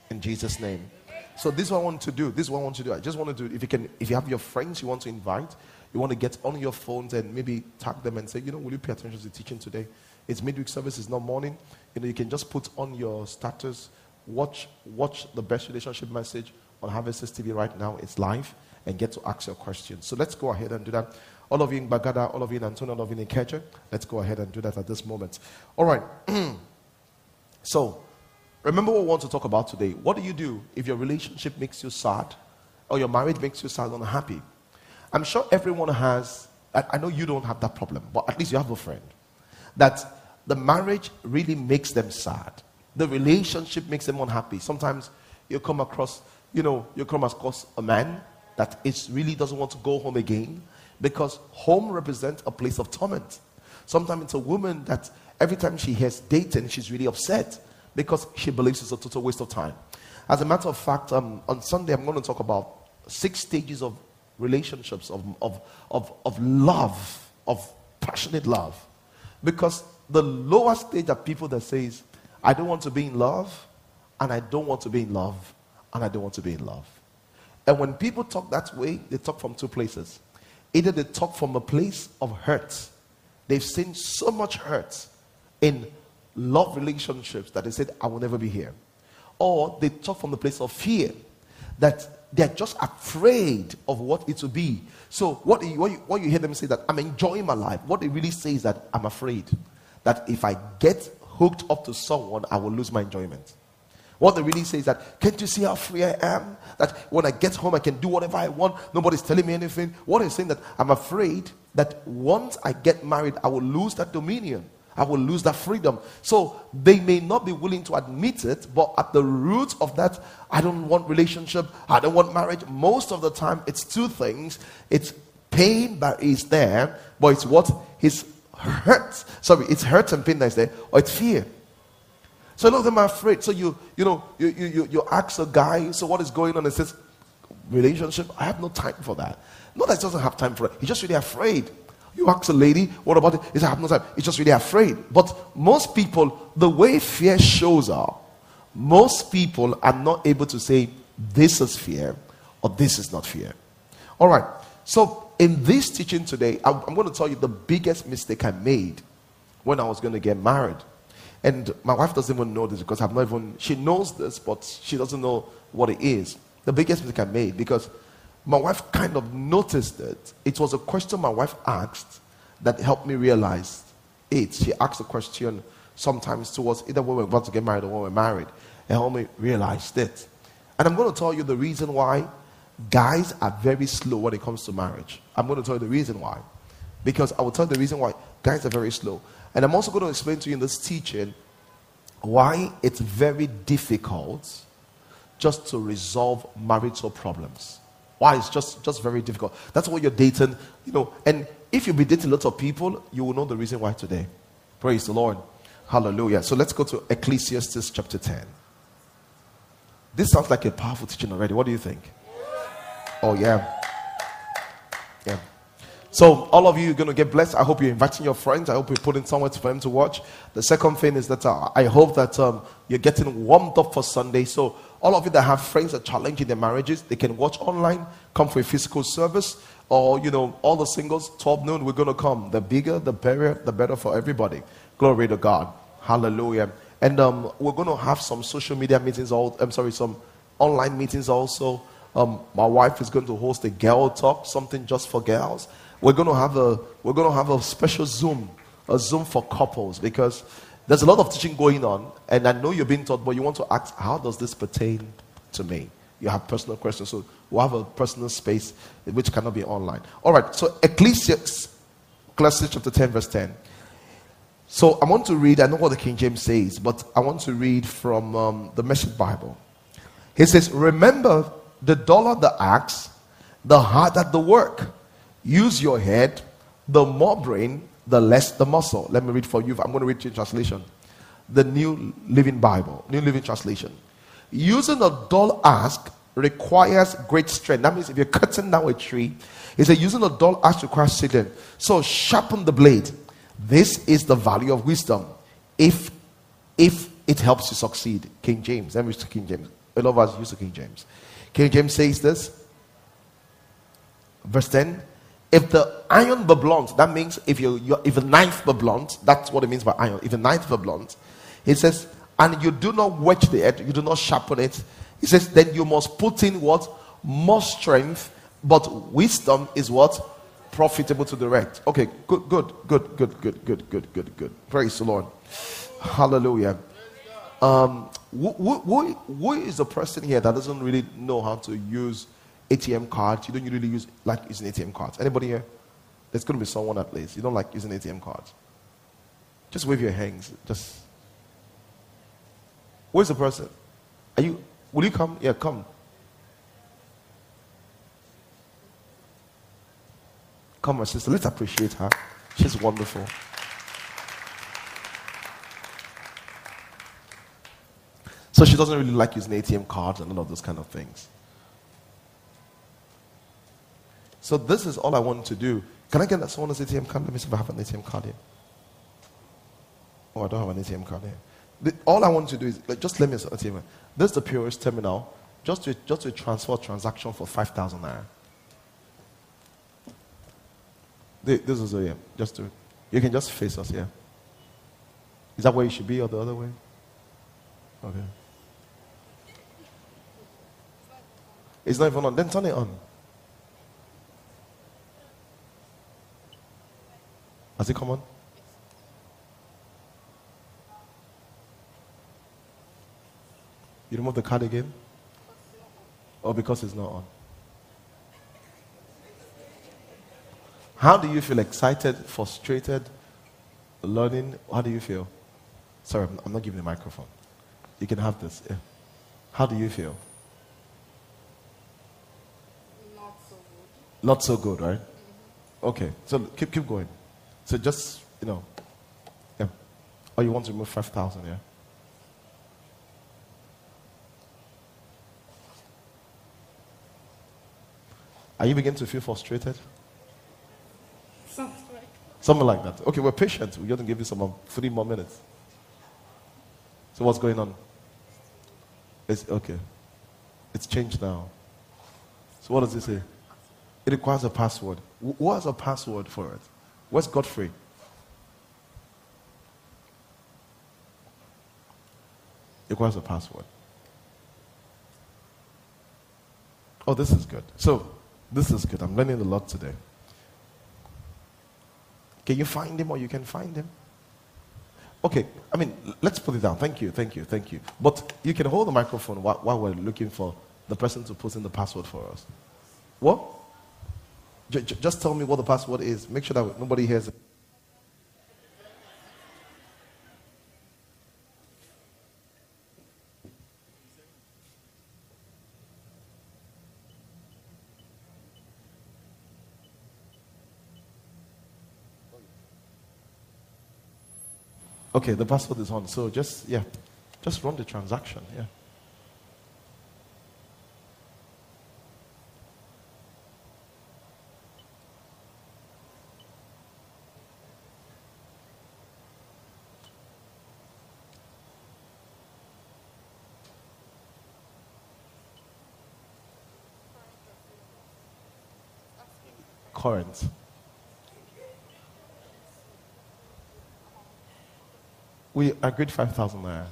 in Jesus' name. So this is what I want to do. This is what I want to do. I just want to do. If you can, if you have your friends you want to invite, you want to get on your phones and maybe tag them and say, you know, will you pay attention to the teaching today? It's midweek service. It's not morning. You know, you can just put on your status, watch, watch the best relationship message on Harvest TV right now. It's live and get to ask your questions. So let's go ahead and do that. All of you in Gbagada, all of you in Antonio, all of you in Kecha, let's go ahead and do that at this moment. All right. so, remember what we want to talk about today. What do you do if your relationship makes you sad or your marriage makes you sad or unhappy? I'm sure everyone has, I, I know you don't have that problem, but at least you have a friend that the marriage really makes them sad. The relationship makes them unhappy. Sometimes you come across, you know, you come across a man that is really doesn't want to go home again because home represents a place of torment. Sometimes it's a woman that every time she hears dating, she's really upset because she believes it's a total waste of time. As a matter of fact, um, on Sunday, I'm going to talk about six stages of relationships, of, of, of, of love, of passionate love. Because the lower stage are people that says, I don't want to be in love, and I don't want to be in love, and I don't want to be in love. And when people talk that way, they talk from two places. Either they talk from a place of hurt. They've seen so much hurt in love relationships that they said, I will never be here. Or they talk from the place of fear that they're just afraid of what it will be. So, what you, what, you, what you hear them say that I'm enjoying my life, what they really say is that I'm afraid that if I get hooked up to someone, I will lose my enjoyment. What they really say is that, can't you see how free I am? That when I get home, I can do whatever I want. Nobody's telling me anything. What is saying that I'm afraid that once I get married, I will lose that dominion. I will lose that freedom. So they may not be willing to admit it, but at the root of that, I don't want relationship, I don't want marriage. Most of the time, it's two things. It's pain that is there, but it's what his hurt. Sorry, it's hurt and pain that is there, or it's fear. So a lot of them are afraid. So you, you know, you, you, you ask a guy, so what is going on? And says, relationship. I have no time for that. Not that doesn't have time for it. He's just really afraid. You ask a lady, what about it? He says, I have no time. He's just really afraid. But most people, the way fear shows up, most people are not able to say, this is fear or this is not fear. All right. So in this teaching today, I'm, I'm going to tell you the biggest mistake I made when I was going to get married. And my wife doesn't even know this because I've not even, she knows this, but she doesn't know what it is. The biggest mistake I made because my wife kind of noticed it. It was a question my wife asked that helped me realize it. She asked a question sometimes towards either when we're about to get married or when we're married. It helped me realize it. And I'm going to tell you the reason why guys are very slow when it comes to marriage. I'm going to tell you the reason why. Because I will tell you the reason why guys are very slow. And I'm also going to explain to you in this teaching why it's very difficult just to resolve marital problems. Why it's just, just very difficult. That's why you're dating, you know. And if you be dating lots of people, you will know the reason why today. Praise the Lord. Hallelujah. So let's go to Ecclesiastes chapter 10. This sounds like a powerful teaching already. What do you think? Oh, yeah. Yeah. So, all of you are going to get blessed. I hope you're inviting your friends. I hope you're putting somewhere for them to watch. The second thing is that uh, I hope that um, you're getting warmed up for Sunday. So, all of you that have friends that challenge in their marriages, they can watch online, come for a physical service. or you know, all the singles, 12 noon, we're gonna come. The bigger, the better, the better for everybody. Glory to God. Hallelujah. And um, we're gonna have some social media meetings. All I'm sorry, some online meetings also. Um, my wife is going to host a girl talk, something just for girls. We're going to have a we're going to have a special Zoom, a Zoom for couples because there's a lot of teaching going on, and I know you're being taught, but you want to ask, how does this pertain to me? You have personal questions, so we'll have a personal space which cannot be online. All right, so Ecclesiastes, chapter 10, verse 10. So I want to read, I know what the King James says, but I want to read from um, the Message Bible. He says, Remember the dollar the axe, the harder the work. Use your head, the more brain, the less the muscle. Let me read for you. I'm going to read your translation. The New Living Bible, New Living Translation. Using a dull axe requires great strength. That means if you're cutting down a tree, he said using a dull axe requires strength. So sharpen the blade. This is the value of wisdom. If if it helps you succeed. King James. Let me read King James. A lot of us use the King James. King James says this. Verse 10. If the iron be blunt, that means if you if a knife be blunt, that's what it means by iron. If a knife be blunt, he says, and you do not wedge the edge, you do not sharpen it. He says, then you must put in what more strength, but wisdom is what profitable to the direct. Okay, good, good, good, good, good, good, good, good, good. Praise the Lord. Hallelujah. Um, who, who, who is the person here that doesn't really know how to use ATM cards? You don't really use like using ATM cards. Anybody here? There's going to be someone at least. You don't like using ATM cards. Just wave your hands. Just. Where's the person? Are you? Will you come? Yeah, come. Come, my sister. Let's appreciate her. She's wonderful. So she doesn't really like using ATM cards and all of those kind of things. So this is all I want to do. Can I get that someone's ATM card? Let me see if I have an ATM card here. Oh, I don't have an ATM card here. The, all I want to do is like, just let me see ATM. This is the POS terminal. Just to just to transfer transaction for five thousand naira. This is a yeah. Just to you can just face us here. Is that where you should be or the other way? Okay. It's not even on. Then turn it on. Has it come on? You remove the card again? Or because it's not on? How do you feel? Excited, frustrated, learning? How do you feel? Sorry, I'm not giving the microphone. You can have this. Yeah. How do you feel? Not so good. Not so good, right? Okay, so keep keep going. So just you know, yeah. Oh, you want to remove five thousand, yeah? Are you beginning to feel frustrated? Something like Something like that. Okay, we're patient. We're going to give you some um, three more minutes. So what's going on? It's okay. It's changed now. So what does it say? It requires a password. Wh- What is a password for it? Where's Godfrey? It requires a password. Oh, this is good. So, this is good. I'm learning a lot today. Can you find him or you can find him? Okay, I mean, let's put it down. Thank you, thank you, thank you. But you can hold the microphone while, while we're looking for the person to put in the password for us. What? J- just tell me what the password is. Make sure that nobody hears it. Okay, the password is on. So just, yeah, just run the transaction. Yeah. We agreed 5,000 naira.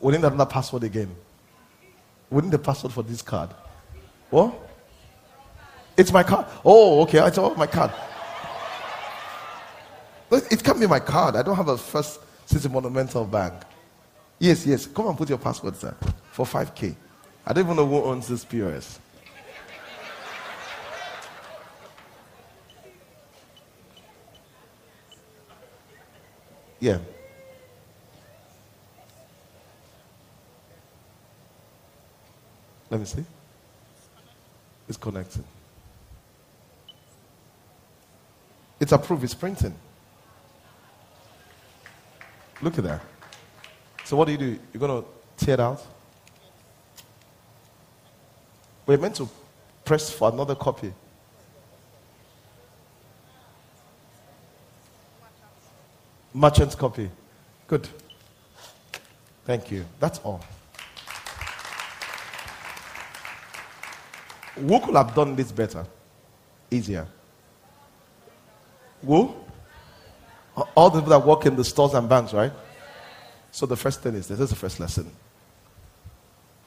We need another password again. We need the password for this card. What? It's my card. Oh, okay. I thought my card. It can't be my card. I don't have a First City Monumental Bank. Yes, yes. Come and put your password, sir, for 5K. I don't even know who owns this POS. Yeah. Let me see. It's connecting. It's approved, it's printing. Look at that. So what do you do? You're going to tear it out? We're meant to press for another copy. Merchant's copy. Good. Thank you. That's all. Who could have done this better? Easier. Who? All the people that work in the stores and banks, right? So the first thing is this, this is the first lesson.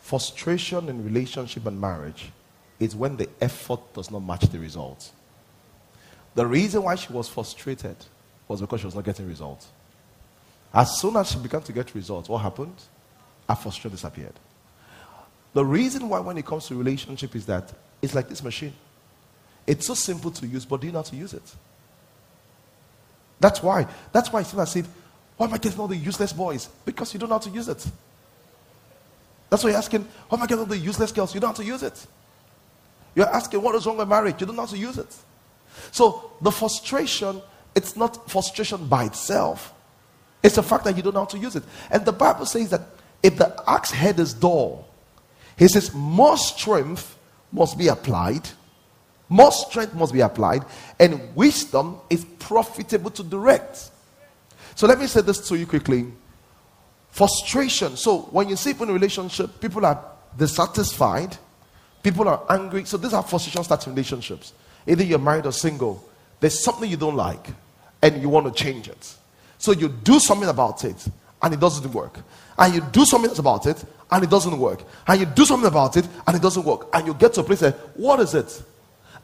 Frustration in relationship and marriage is when the effort does not match the results. The reason why she was frustrated was because she was not getting results. As soon as she began to get results, what happened? Her frustration disappeared. The reason why, when it comes to relationship, is that it's like this machine. It's so simple to use, but do you know how to use it? That's why. That's why I said, why am I getting all the useless boys? Because you don't know how to use it. That's why you're asking, why am I getting all the useless girls? You don't know to use it. You're asking, what is wrong with marriage? You don't know how to use it. So the frustration, it's not frustration by itself. It's the fact that you don't know how to use it. And the Bible says that if the axe head is dull, he says more strength must be applied. More strength must be applied, and wisdom is profitable to direct. So let me say this to you quickly. Frustration. So when you see people in a relationship, people are dissatisfied, people are angry. So these are frustration starting relationships. Either you're married or single, there's something you don't like, and you want to change it. So you do something about it, and it doesn't work. And you do something about it, and it doesn't work. And you do something about it, and it doesn't work. And you get to a place where, what is it?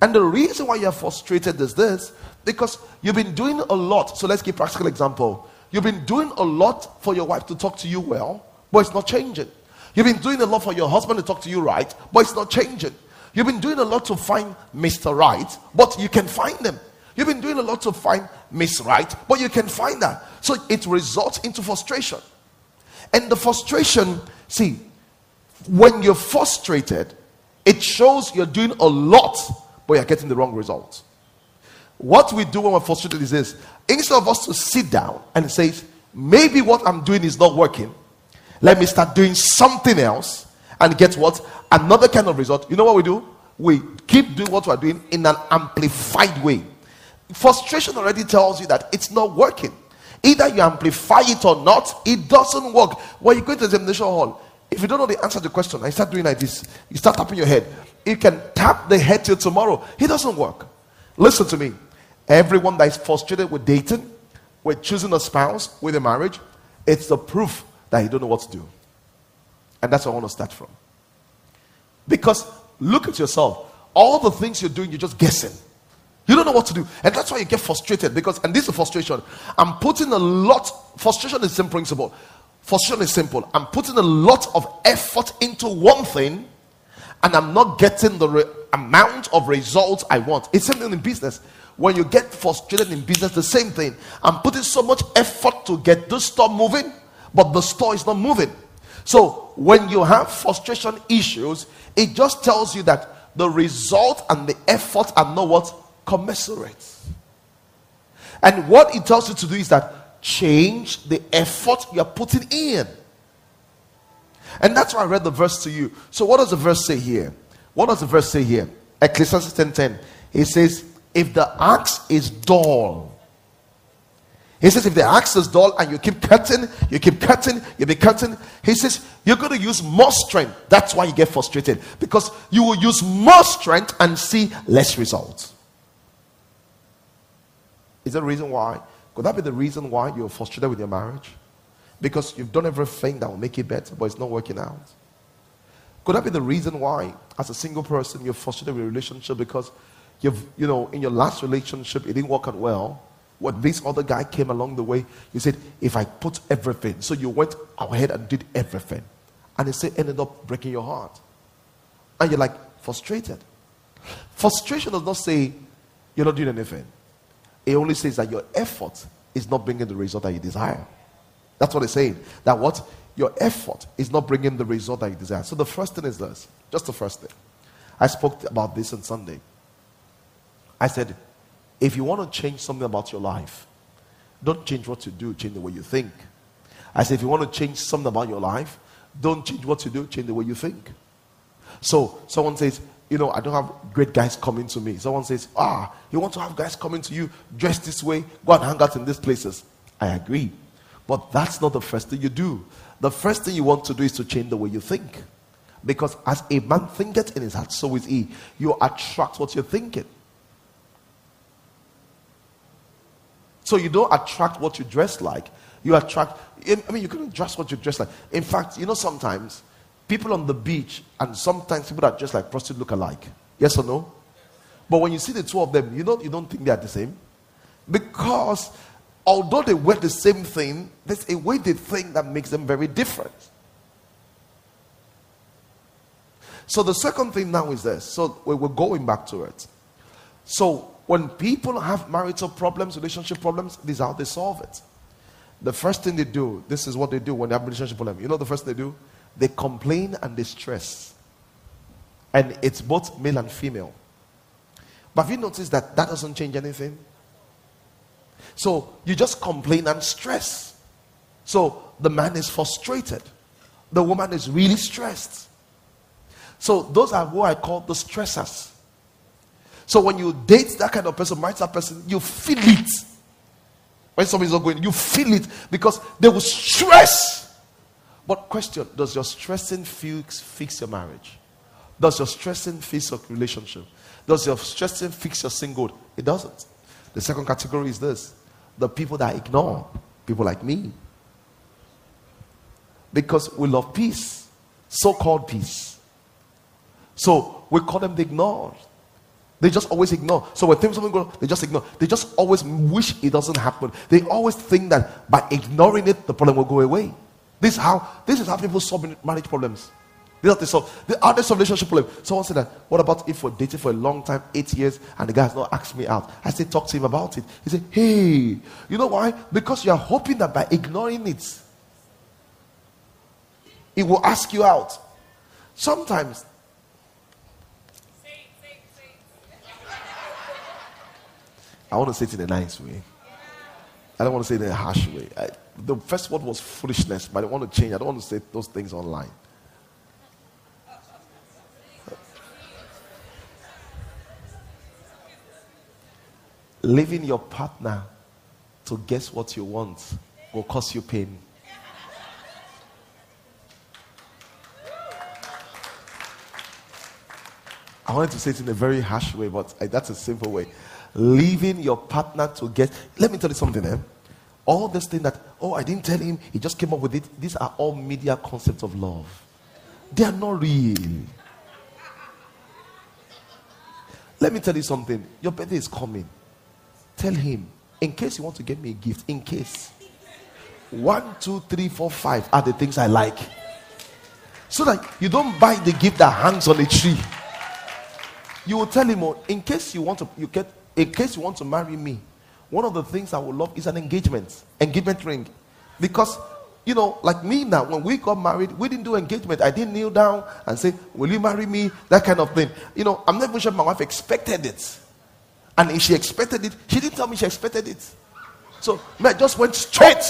And the reason why you're frustrated is this because you've been doing a lot. So let's give practical example. You've been doing a lot for your wife to talk to you well, but it's not changing. You've been doing a lot for your husband to talk to you right, but it's not changing. You've been doing a lot to find Mr. Right, but you can find them. You've been doing a lot to find Miss Right, but you can find her. So it results into frustration. And the frustration, see, when you're frustrated, it shows you're doing a lot, but you're getting the wrong result. What we do when we're frustrated is this instead of us to sit down and say, maybe what I'm doing is not working, let me start doing something else and get what? Another kind of result. You know what we do? We keep doing what we're doing in an amplified way. Frustration already tells you that it's not working. Either you amplify it or not, it doesn't work. When you go to the examination hall, if you don't know the answer to the question, I start doing like this. You start tapping your head. You can tap the head till tomorrow. It doesn't work. Listen to me. Everyone that is frustrated with dating, with choosing a spouse, with a marriage, it's the proof that you don't know what to do. And that's where I want to start from. Because look at yourself. All the things you're doing, you're just guessing. You don't know what to do. And that's why you get frustrated. Because, and this is frustration. I'm putting a lot, frustration is simple principle. Frustration is simple. I'm putting a lot of effort into one thing and I'm not getting the re- amount of results I want. It's something in business. When you get frustrated in business, the same thing. I'm putting so much effort to get this store moving, but the store is not moving. So when you have frustration issues, it just tells you that the result and the effort are not what commensurate. And what it tells you to do is that change the effort you're putting in. And that's why I read the verse to you. So what does the verse say here? What does the verse say here? Ecclesiastes 10:10. 10, 10. It says, if the axe is dull, He says, if the axe is dull and you keep cutting, you keep cutting, you be cutting, he says, you're going to use more strength. That's why you get frustrated because you will use more strength and see less results. Is that the reason why? Could that be the reason why you're frustrated with your marriage? Because you've done everything that will make it better, but it's not working out. Could that be the reason why, as a single person, you're frustrated with your relationship because you've, you know, in your last relationship, it didn't work out well? When this other guy came along the way, you said, if I put everything, so you went ahead and did everything. And it said, ended up breaking your heart. And you're like frustrated. Frustration does not say you're not doing anything. It only says that your effort is not bringing the result that you desire. That's what it's saying. That what? Your effort is not bringing the result that you desire. So the first thing is this. Just the first thing. I spoke about this on Sunday. I said, if you want to change something about your life, don't change what you do, change the way you think. I said, if you want to change something about your life, don't change what you do, change the way you think. So someone says, you know, I don't have great guys coming to me. Someone says, ah, you want to have guys coming to you dressed this way, go and hang out in these places. I agree. But that's not the first thing you do. The first thing you want to do is to change the way you think. Because as a man thinketh in his heart, so is he. You attract what you're thinking. So you don't attract what you dress like. You attract, I mean, you couldn't dress what you dress like. In fact, you know, sometimes people on the beach and sometimes people that dress like prostitutes look alike. Yes or no? But when you see the two of them, you don't, you don't think they are the same. Because although they wear the same thing, there's a way they think that makes them very different. So the second thing now is this. So we're going back to it. So when people have marital problems, relationship problems, this is how they solve it. The first thing they do, this is what they do when they have relationship problem. You know the first thing they do? They complain and they stress. And it's both male and female. But have you noticed that that doesn't change anything? So you just complain and stress. So the man is frustrated. The woman is really stressed. So those are who I call the stressors. So when you date that kind of person, marry that person, you feel it. When somebody's not going, you feel it because they will stress. But question: Does your stressing fix fix your marriage? Does your stressing fix your relationship? Does your stressing fix your single? It doesn't. The second category is this: the people that ignore people like me, because we love peace, so-called peace. So we call them the ignored. They just always ignore. So when things something go, they just ignore. They just always wish it doesn't happen. They always think that by ignoring it, the problem will go away. This is how this is how people solve marriage problems. This is how solve the others of relationship problem. Someone said that, what about if we're dating for a long time, eight years, and the guy has not asked me out? I said, talk to him about it. He said, Hey, you know why? Because you are hoping that by ignoring it, it will ask you out. Sometimes I want to say it in a nice way. I don't want to say it in a harsh way. I, the first word was foolishness, but I want to change. I don't want to say those things online. Leaving your partner to guess what you want will cause you pain. I wanted to say it in a very harsh way, but that's a simple way leaving your partner to get. Let me tell you something, eh? All this thing that, oh, I didn't tell him, he just came up with it. These are all media concepts of love. They are not real. Let me tell you something. Your birthday is coming. Tell him, in case you want to get me a gift, in case. One, two, three, four, five are the things I like. So that you don't buy the gift that hangs on a tree. You will tell him, oh, in case you want to, you get in case you want to marry me, one of the things I would love is an engagement, engagement ring. Because, you know, like me now, when we got married, we didn't do engagement. I didn't kneel down and say, Will you marry me? That kind of thing. You know, I'm not even sure my wife expected it. And if she expected it, she didn't tell me she expected it. So I just went straight.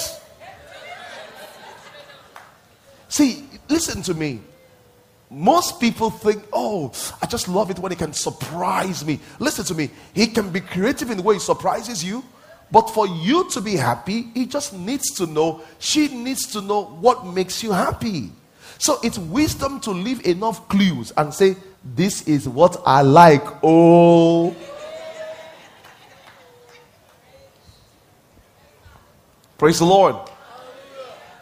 See, listen to me. Most people think, oh, I just love it when he can surprise me. Listen to me. He can be creative in the way he surprises you, But for you to be happy, he just needs to know, she needs to know what makes you happy. So it's wisdom to leave enough clues and say, This is what I like. Oh. Praise the Lord.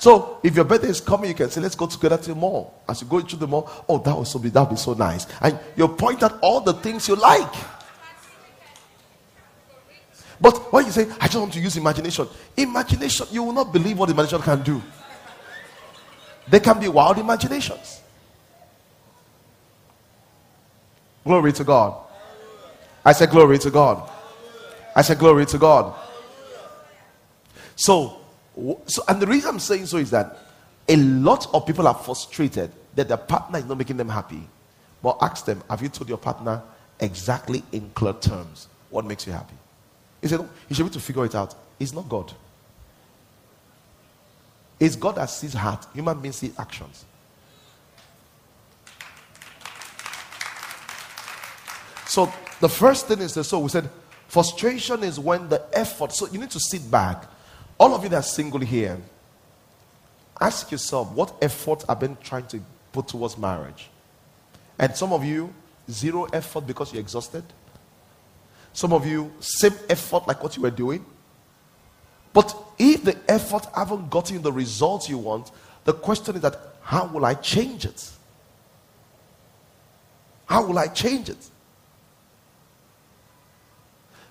So if your birthday is coming, you can say, let's go together to the mall. As you go into the mall, oh, that would so be that would be so nice. And you point out all the things you like. But when you say, I just want to use imagination, imagination, you will not believe what imagination can do. They can be wild imaginations. Glory to God. I said, Glory to God. I said, Glory to God. So, so, and the reason I'm saying so is that a lot of people are frustrated that their partner is not making them happy. But ask them, have you told your partner exactly in clear terms what makes you happy? He said, no, you should be able to figure it out. It's not God. It's God that sees heart. Human beings see actions. So the first thing is the so we said frustration is when the effort. So you need to sit back all of you that are single here, ask yourself what effort I've been trying to put towards marriage. And some of you, zero effort because you're exhausted. Some of you, same effort like what you were doing. But if the effort haven't gotten the results you want, the question is that how will I change it? How will I change it?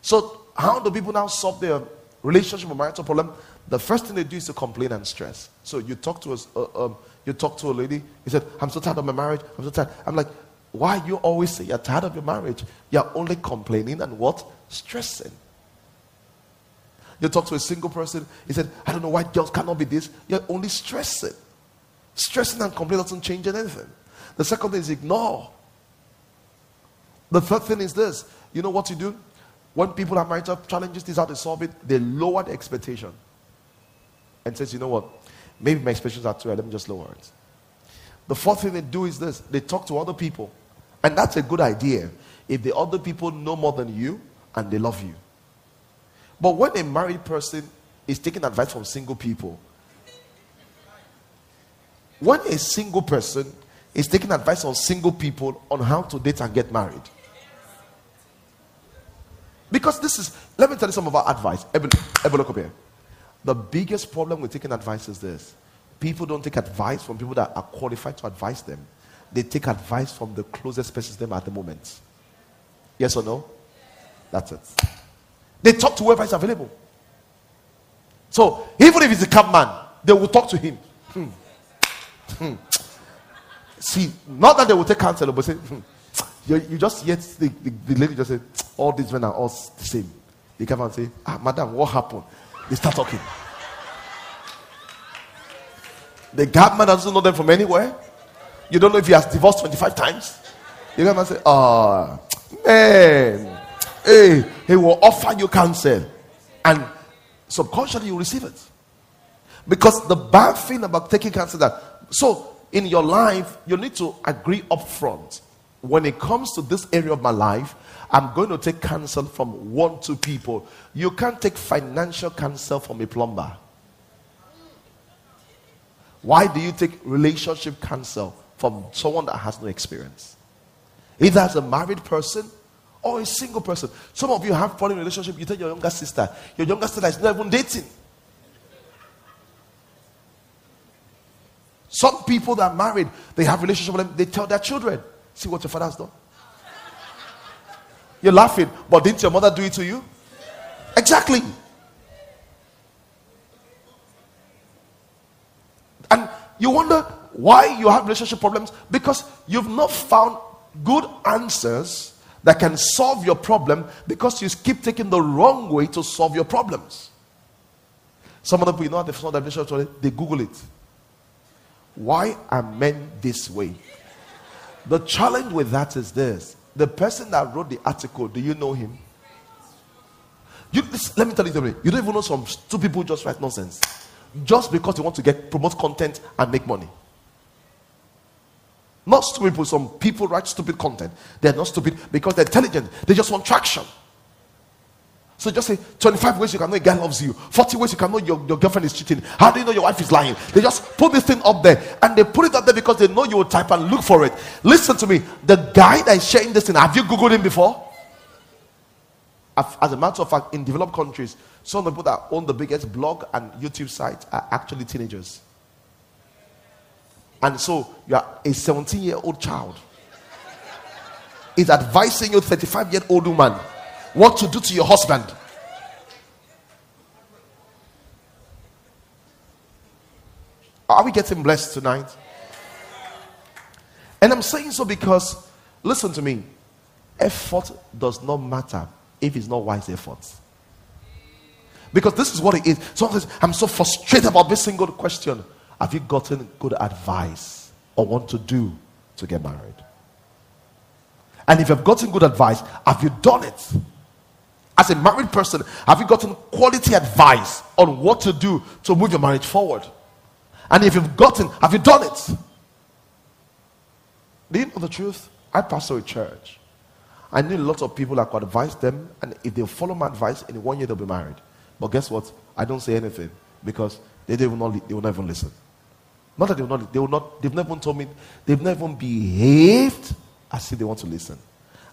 So, how do people now solve their relationship or marital problem, the first thing they do is to complain and stress. So you talk to us, uh, um, you talk to a lady. He said, "I'm so tired of my marriage. I'm so tired." I'm like, "Why you always say you're tired of your marriage? You're only complaining and what stressing." You talk to a single person. He said, "I don't know why girls cannot be this. You're only stressing. Stressing and complaining doesn't change anything." The second thing is ignore. The third thing is this. You know what you do? When people have marital challenges, this is how they solve it. They lower the expectation and says, you know what? Maybe my expectations are too high. Let me just lower it. The fourth thing they do is this they talk to other people. And that's a good idea if the other people know more than you and they love you. But when a married person is taking advice from single people, when a single person is taking advice on single people on how to date and get married, because this is, let me tell you some of our advice. Ever look up here. The biggest problem with taking advice is this people don't take advice from people that are qualified to advise them, they take advice from the closest person to them at the moment. Yes or no? That's it. They talk to whoever is available. So even if it's a camp man, they will talk to him. Hmm. Hmm. See, not that they will take counsel, but say, hmm. You, you just yet the, the, the, lady just said, all these men are all the same. They come and say, ah, madam, what happened? They start talking. The gap man doesn't know them from anywhere. You don't know if he has divorced 25 times. You come and say, ah, oh, man, hey, he will offer you counsel. And subconsciously you receive it. Because the bad thing about taking counsel that, so in your life, you need to agree up front when it comes to this area of my life, I'm going to take counsel from one, two people. You can't take financial counsel from a plumber. Why do you take relationship counsel from someone that has no experience? Either as a married person or a single person. Some of you have fallen in relationship, you tell your younger sister, your younger sister is not even dating. Some people that are married, they have relationship with them, they tell their children. See what your father has done. You're laughing, but didn't your mother do it to you? Exactly. And you wonder why you have relationship problems because you've not found good answers that can solve your problem because you keep taking the wrong way to solve your problems. Some of the people, you know, they solve their relationship, they Google it. Why are men this way? The challenge with that is this the person that wrote the article, do you know him? You, let me tell you something. You don't even know some two people just write nonsense just because they want to get promote content and make money. Not stupid people. Some people write stupid content. They're not stupid because they're intelligent. They just want traction. So just say 25 ways you can know a guy loves you, 40 ways you can know your, your girlfriend is cheating. How do you know your wife is lying? They just put this thing up there and they put it up there because they know you will type and look for it. Listen to me. The guy that is sharing this thing, have you Googled him before? As a matter of fact, in developed countries, some of the people that own the biggest blog and YouTube sites are actually teenagers. And so you are a 17 year old child is advising you, 35 year old woman, what to do to your husband. Are we getting blessed tonight? And I'm saying so because, listen to me, effort does not matter if it's not wise effort. Because this is what it is. Sometimes I'm so frustrated about this single question. Have you gotten good advice or want to do to get married? And if you've gotten good advice, have you done it? As a married person, have you gotten quality advice on what to do to move your marriage forward? And if you've gotten, have you done it? Do you know the truth? I pastor a church. I knew a lot of people that could advise them, and if they follow my advice, in one year they'll be married. But guess what? I don't say anything because they, they, will, not, they will not even listen. Not that they will not, they will not, they've never told me, they've never behaved as if they want to listen.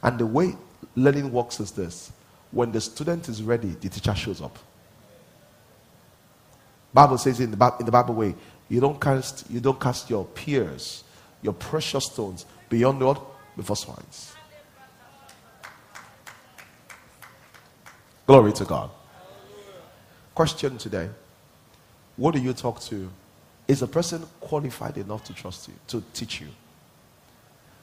And the way learning works is this when the student is ready, the teacher shows up. Bible says in the, in the Bible way, you don't cast you don't cast your peers, your precious stones beyond what? Before swines. Glory to God. Question today. What do you talk to? Is a person qualified enough to trust you, to teach you?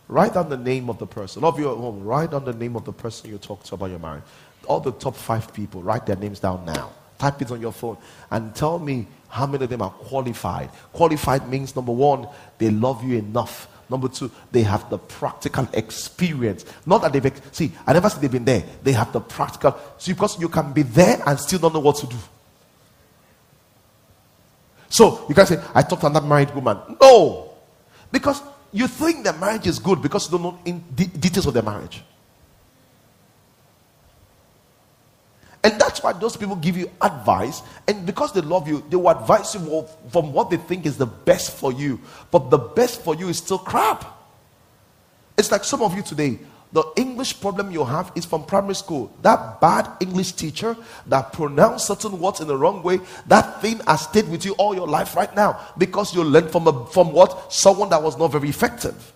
Write down the name of the person. Of you at home, write down the name of the person you talk to about your marriage. All the top five people, write their names down now. Type it on your phone and tell me how many of them are qualified. Qualified means number one, they love you enough. Number two, they have the practical experience. Not that they've see, I never said they've been there. They have the practical. See, because you can be there and still don't know what to do. So you can say, I talked to another married woman. No. Because you think the marriage is good because you don't know in de- details of the marriage. And that's why those people give you advice. And because they love you, they will advise you from what they think is the best for you. But the best for you is still crap. It's like some of you today, the English problem you have is from primary school. That bad English teacher that pronounced certain words in the wrong way, that thing has stayed with you all your life right now because you learned from, a, from what? Someone that was not very effective.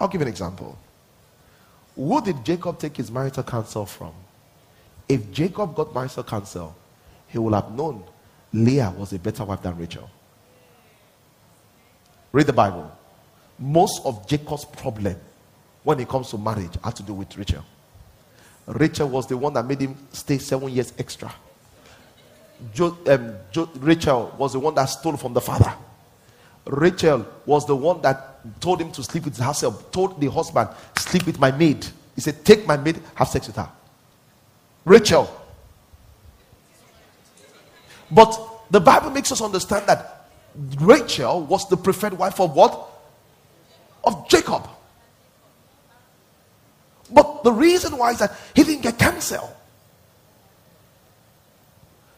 I'll give an example. Who did Jacob take his marital counsel from? If Jacob got marital counsel, he would have known Leah was a better wife than Rachel. Read the Bible most of Jacob's problem when it comes to marriage had to do with Rachel. Rachel was the one that made him stay seven years extra. Jo, um, jo, Rachel was the one that stole from the father. Rachel was the one that told him to sleep with herself, told the husband, sleep with my maid. He said, take my maid, have sex with her. Rachel. But the Bible makes us understand that Rachel was the preferred wife of what? of Jacob. But the reason why is that he didn't get cancer.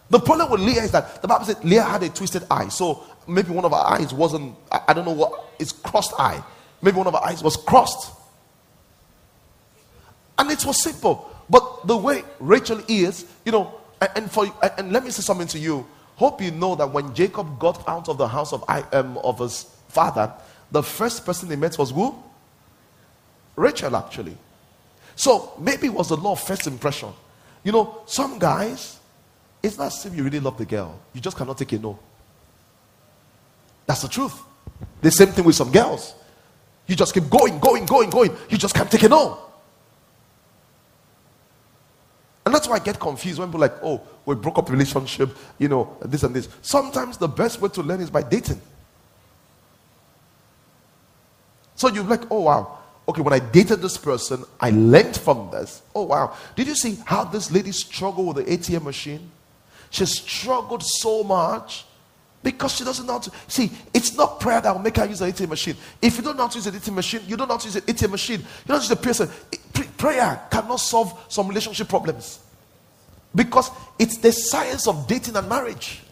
The problem with Leah is that the Bible said Leah had a twisted eye. So maybe one of her eyes wasn't, I, don't know what, it's crossed eye. Maybe one of her eyes was crossed. And it was simple. But the way Rachel is, you know, and, and for and, and let me say something to you. Hope you know that when Jacob got out of the house of, I, um, of his father, the first person he met was who? Rachel, actually. So maybe it was the law of first impression. You know, some guys, it's not as if you really love the girl, you just cannot take a no. That's the truth. The same thing with some girls. You just keep going, going, going, going. You just can't take a no. And that's why I get confused when people like, oh, we broke up relationship, you know, this and this. Sometimes the best way to learn is by dating. So you're like, oh wow. Okay, when I dated this person, I learned from this. Oh wow. Did you see how this lady struggled with the ATM machine? She struggled so much because she doesn't know how to. See, it's not prayer that will make her use the ATM machine. If you don't know how to use the ATM machine, you don't know how to use the ATM machine. You don't use a person. Prayer cannot solve some relationship problems because it's the science of dating and marriage.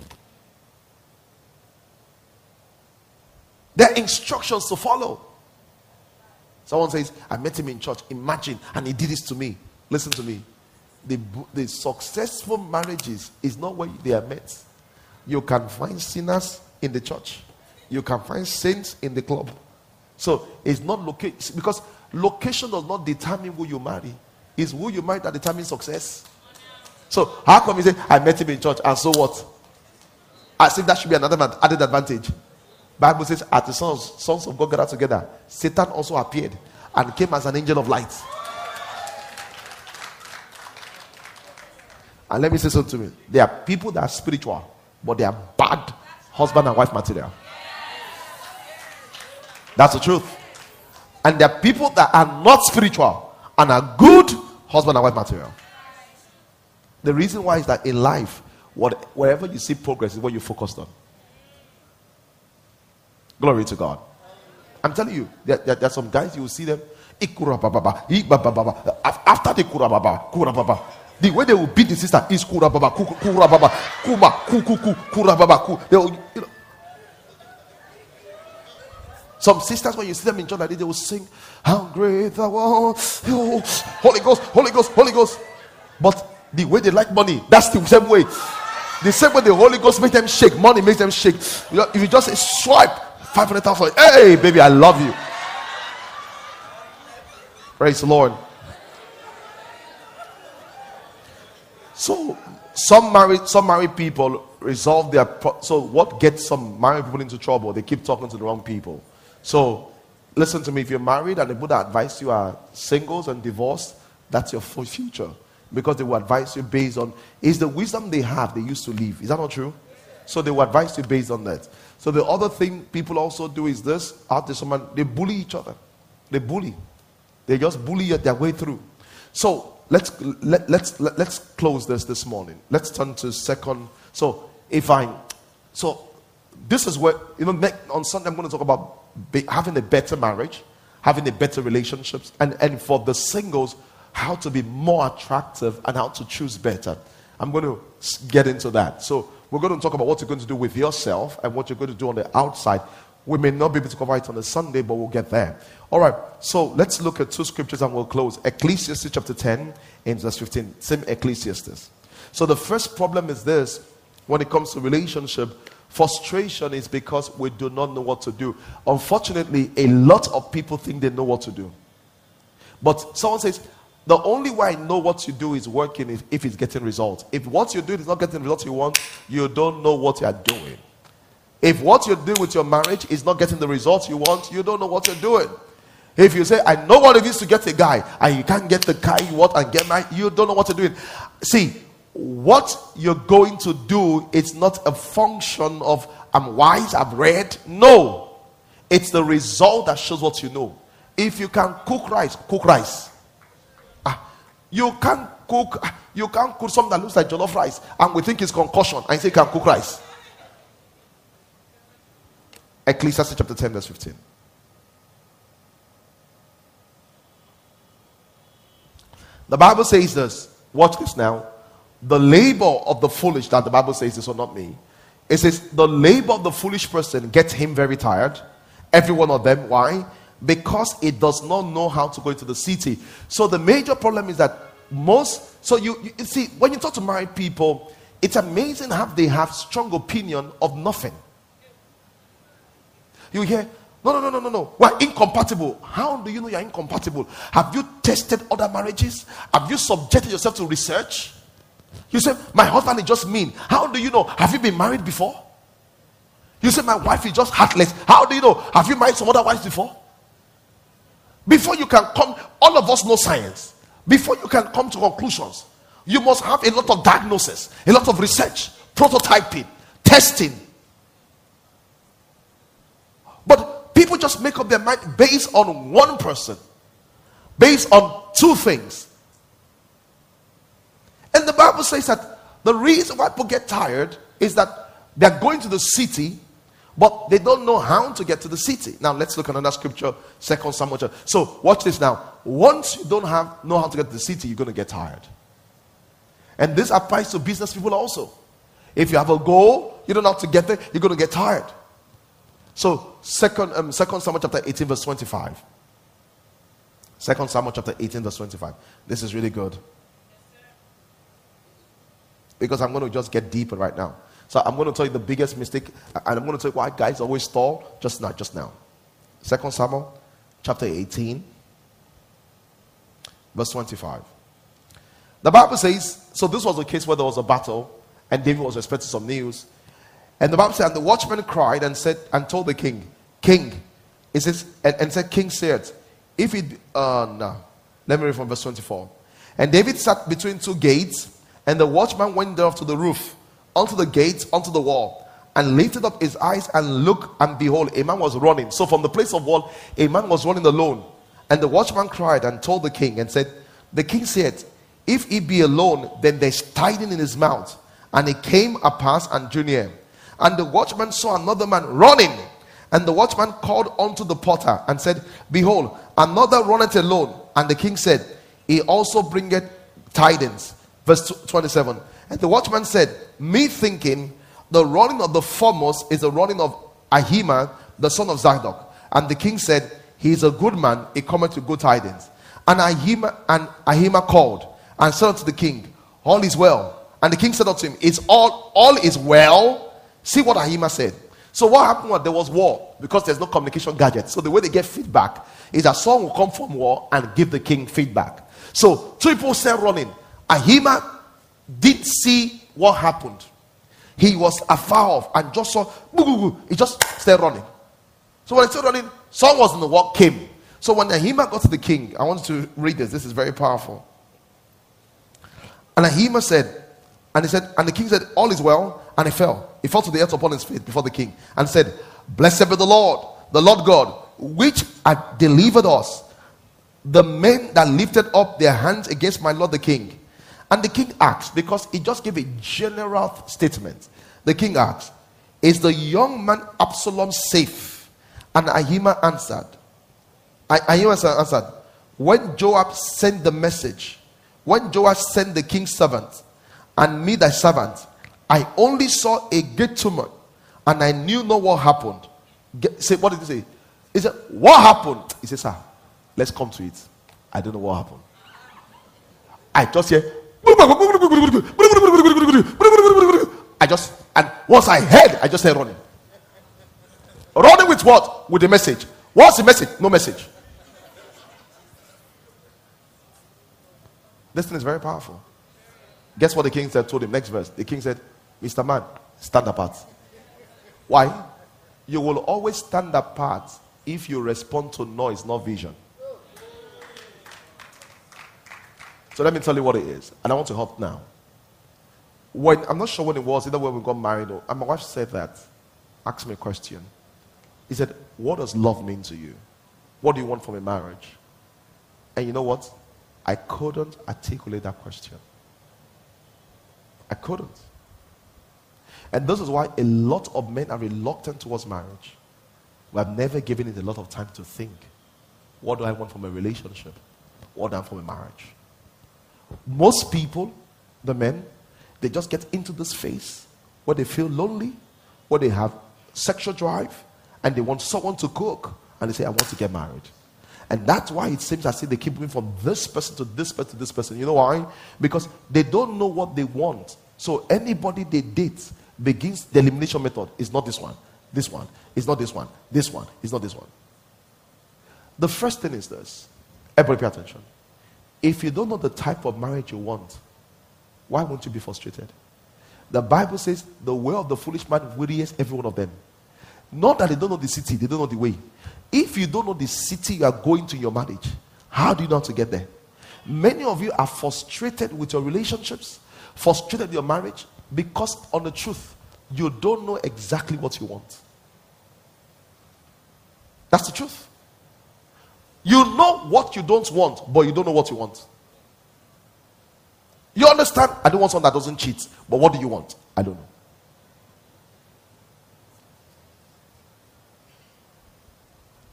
There are instructions to follow. Someone says, I met him in church. Imagine, and he did this to me. Listen to me. The, the successful marriages is not where they are met. You can find sinners in the church, you can find saints in the club. So it's not location because location does not determine who you marry, it's who you marry that determines success. So how come you say, I met him in church, and so what? As if that should be another added advantage. Bible says, at the sons, sons of God gathered together, Satan also appeared and came as an angel of light. And let me say something to me. There are people that are spiritual, but they are bad husband and wife material. That's the truth. And there are people that are not spiritual and are good husband and wife material. The reason why is that in life, what, wherever you see progress is what you focused on. Glory to God. I'm telling you, there, there, there are some guys you will see them. After the kurababa, kurababa, the way they will beat the sister is kurababa, kurababa, kuma, kuku, kurababa, ku. They will, you know. Some sisters, when you see them in church like this, they will sing, How great thou art, oh, Holy Ghost, Holy Ghost, Holy Ghost. But the way they like money, that's the same way. The same way the Holy Ghost makes them shake, money makes them shake. You know, if you just say, swipe, 500,000. Hey, baby, I love you. Praise the Lord. So, some married, some married people resolve their. Pro- so, what gets some married people into trouble? They keep talking to the wrong people. So, listen to me. If you're married and the Buddha advice you are singles and divorced, that's your future because they will advise you based on is the wisdom they have they used to live. Is that not true? So they will advise you based on that. So the other thing people also do is this: there, someone they bully each other. They bully. They just bully their way through. So let's let, let's let, let's close this this morning. Let's turn to second. So if I, so this is where you know on Sunday I'm going to talk about be, having a better marriage, having a better relationships, and and for the singles how to be more attractive and how to choose better. I'm going to get into that. So we're going to talk about what you're going to do with yourself and what you're going to do on the outside. We may not be able to cover it on a Sunday, but we'll get there. All right, so let's look at two scriptures and we'll close. Ecclesiastes chapter 10 and verse 15. Same Ecclesiastes. So the first problem is this when it comes to relationship, frustration is because we do not know what to do. Unfortunately, a lot of people think they know what to do. But someone says, the only way I know what you do is working if, if it's getting results. If what you do is not getting the results you want, you don't know what you are doing. If what you're doing with your marriage is not getting the results you want, you don't know what you're doing. If you say, I know what it is to get a guy, and you can't get the guy you want and get married, you don't know what you're doing. See, what you're going to do is not a function of I'm wise, I've read. No. It's the result that shows what you know. If you can cook rice, cook rice. Ah, you can't cook, ah, you can't cook something that looks like jollof rice and we think it's concussion and say you can cook rice. Ecclesiastes chapter 10, verse 15. The Bible says this. Watch this now. The labor of the foolish, that the Bible says this or not me. It says, the labor of the foolish person gets him very tired. Every one of them. Why? because it does not know how to go into the city. So the major problem is that most so you, you see when you talk to married people, it's amazing how they have strong opinion of nothing. You hear, no, no, no, no, no, no. We're incompatible. How do you know you're incompatible? Have you tested other marriages? Have you subjected yourself to research? You say, My husband is just mean. How do you know? Have you been married before? You say, My wife is just heartless. How do you know? Have you married some other wives before? Before you can come, all of us know science. Before you can come to conclusions, you must have a lot of diagnosis, a lot of research, prototyping, testing. But people just make up their mind based on one person, based on two things. And the Bible says that the reason why people get tired is that they're going to the city but they don't know how to get to the city. Now let's look at another scripture, Second Samuel. So watch this now. once you don't have know how to get to the city, you're going to get tired. And this applies to business people also. If you have a goal, you don't know how to get there, you're going to get tired. So, second, um, second Samuel chapter 18, verse 25. Second Samuel chapter 18, verse 25. This is really good. Because I'm going to just get deeper right now. So I'm going to tell you the biggest mistake, and I'm going to tell you why guys always stall. Just now, just now. Second Samuel chapter 18, verse 25. The Bible says, so this was a case where there was a battle, and David was expecting some news. And the Bible said, and the watchman cried and said, and told the king, King, it says, and, and said, King said, if it, uh, no, let me read from verse 24. And David sat between two gates, and the watchman went up to the roof, onto the gates, onto the wall, and lifted up his eyes and looked, and behold, a man was running. So from the place of wall, a man was running alone. And the watchman cried and told the king and said, The king said, If he be alone, then there's tiding in his mouth. And he came apass and drew near. And the watchman saw another man running. And the watchman called unto the potter and said, Behold, another runneth alone. And the king said, He also bringeth tidings. Verse 27. And the watchman said, Me thinking, the running of the foremost is the running of Ahimaaz, the son of Zadok. And the king said, He is a good man, he cometh to good tidings. And Ahima, and Ahimaaz called and said unto the king, All is well. And the king said unto him, Is all all is well? See what Ahima said. So what happened was there was war because there's no communication gadget. So the way they get feedback is that someone will come from war and give the king feedback. So two people said running. Ahima did see what happened. He was afar off and just saw, boo, he just started running. So when he started running, someone was in the war, came. So when Ahima got to the king, I want to read this. This is very powerful. And Ahima said, and he said, and the king said, All is well. And he fell. He fell to the earth upon his feet before the king and said, Blessed be the Lord, the Lord God, which had delivered us, the men that lifted up their hands against my Lord the king. And the king asked, because he just gave a general statement. The king asked, Is the young man Absalom safe? And Ahima answered, Ahima answered, When Joab sent the message, when Joab sent the king's servant, and me thy servant, I only saw a great tumor, and I knew not what happened. Get, say, what did he say? He said, What happened? He said, Sir, let's come to it. I don't know what happened. I just hear, I just, and once I heard, I just started running. Running with what? With the message. What's the message? No message. This thing is very powerful. Guess what the king said? Told him next verse. The king said, "Mr. Man, stand apart." Why? You will always stand apart if you respond to noise, not vision. So let me tell you what it is, and I want to help now. When I'm not sure when it was, either when we got married or and my wife said that, asked me a question. He said, What does love mean to you? What do you want from a marriage? And you know what? I couldn't articulate that question. I couldn't. And this is why a lot of men are reluctant towards marriage. We have never given it a lot of time to think. What do I want from a relationship? What do I want from a marriage? Most people, the men, they just get into this phase where they feel lonely, where they have sexual drive, and they want someone to cook, and they say, I want to get married. And that's why it seems as if they keep moving from this person to this person to this person. You know why? Because they don't know what they want. So anybody they date begins the elimination method. Is not this one. This one. Is not this one. This one. Is not this one. The first thing is this. Everybody pay attention. If you don't know the type of marriage you want, why won't you be frustrated? The Bible says the way of the foolish man wearies every one of them. Not that they don't know the city, they don't know the way. If you don't know the city you are going to in your marriage, how do you know how to get there? Many of you are frustrated with your relationships, frustrated with your marriage, because on the truth, you don't know exactly what you want. That's the truth. You know what you don't want, but you don't know what you want. You understand? I don't want someone that doesn't cheat, but what do you want? I don't know.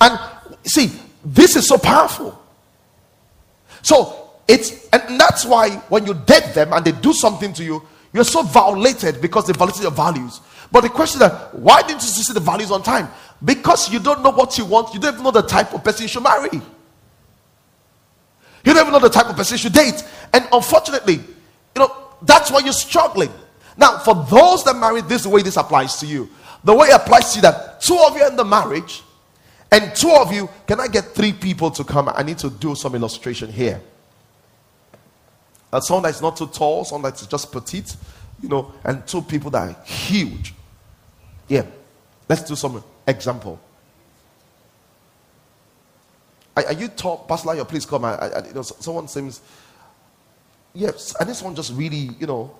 And see, this is so powerful. So it's and that's why when you date them and they do something to you, you're so violated because they violated your values. But the question is, why didn't you see the values on time? Because you don't know what you want. You don't even know the type of person you should marry. You don't even know the type of person you should date. And unfortunately, you know, that's why you're struggling. Now, for those that marry, this way this applies to you. The way it applies to you that two of you in the marriage, and two of you, can I get three people to come? I need to do some illustration here. Uh, someone that's not too tall, someone that's just petite, you know, and two people that are huge. Yeah. Let's do some example. Are, are you tall? Pastor Lion, please come. I, I, you know, someone seems. Yes, and this one just really, you know.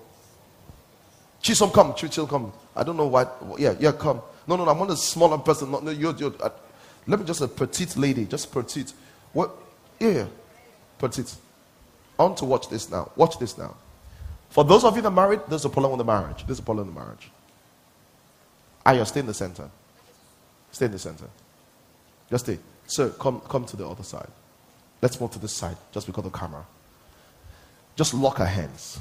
Chisom, come. Chisom, come. I don't know why. Yeah, yeah, come. No, no, no. I'm want a smaller person. No, no, you're, you're, uh, let me just a petite lady, just petite. What? Yeah, petite. Want to watch this now. Watch this now. For those of you that are married, there's a problem with the marriage. There's a problem in the marriage. Ah, Aya, stay in the center. Stay in the center. Just stay. So come, come to the other side. Let's move to this side, just because of the camera. Just lock her hands.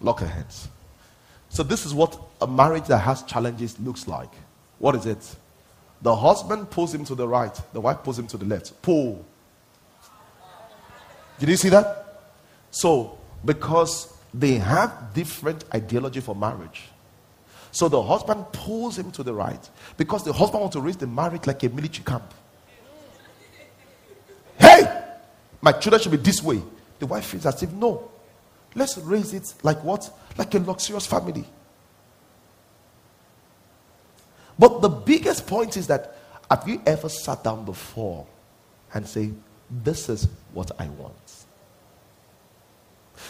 Lock her hands. So, this is what a marriage that has challenges looks like. What is it? The husband pulls him to the right, the wife pulls him to the left. Pull. Did you see that? So, because they have different ideology for marriage. So the husband pulls him to the right because the husband wants to raise the marriage like a military camp. Hey, my children should be this way. The wife feels as if no, let's raise it like what? Like a luxurious family. But the biggest point is that have you ever sat down before and say, This is what I want?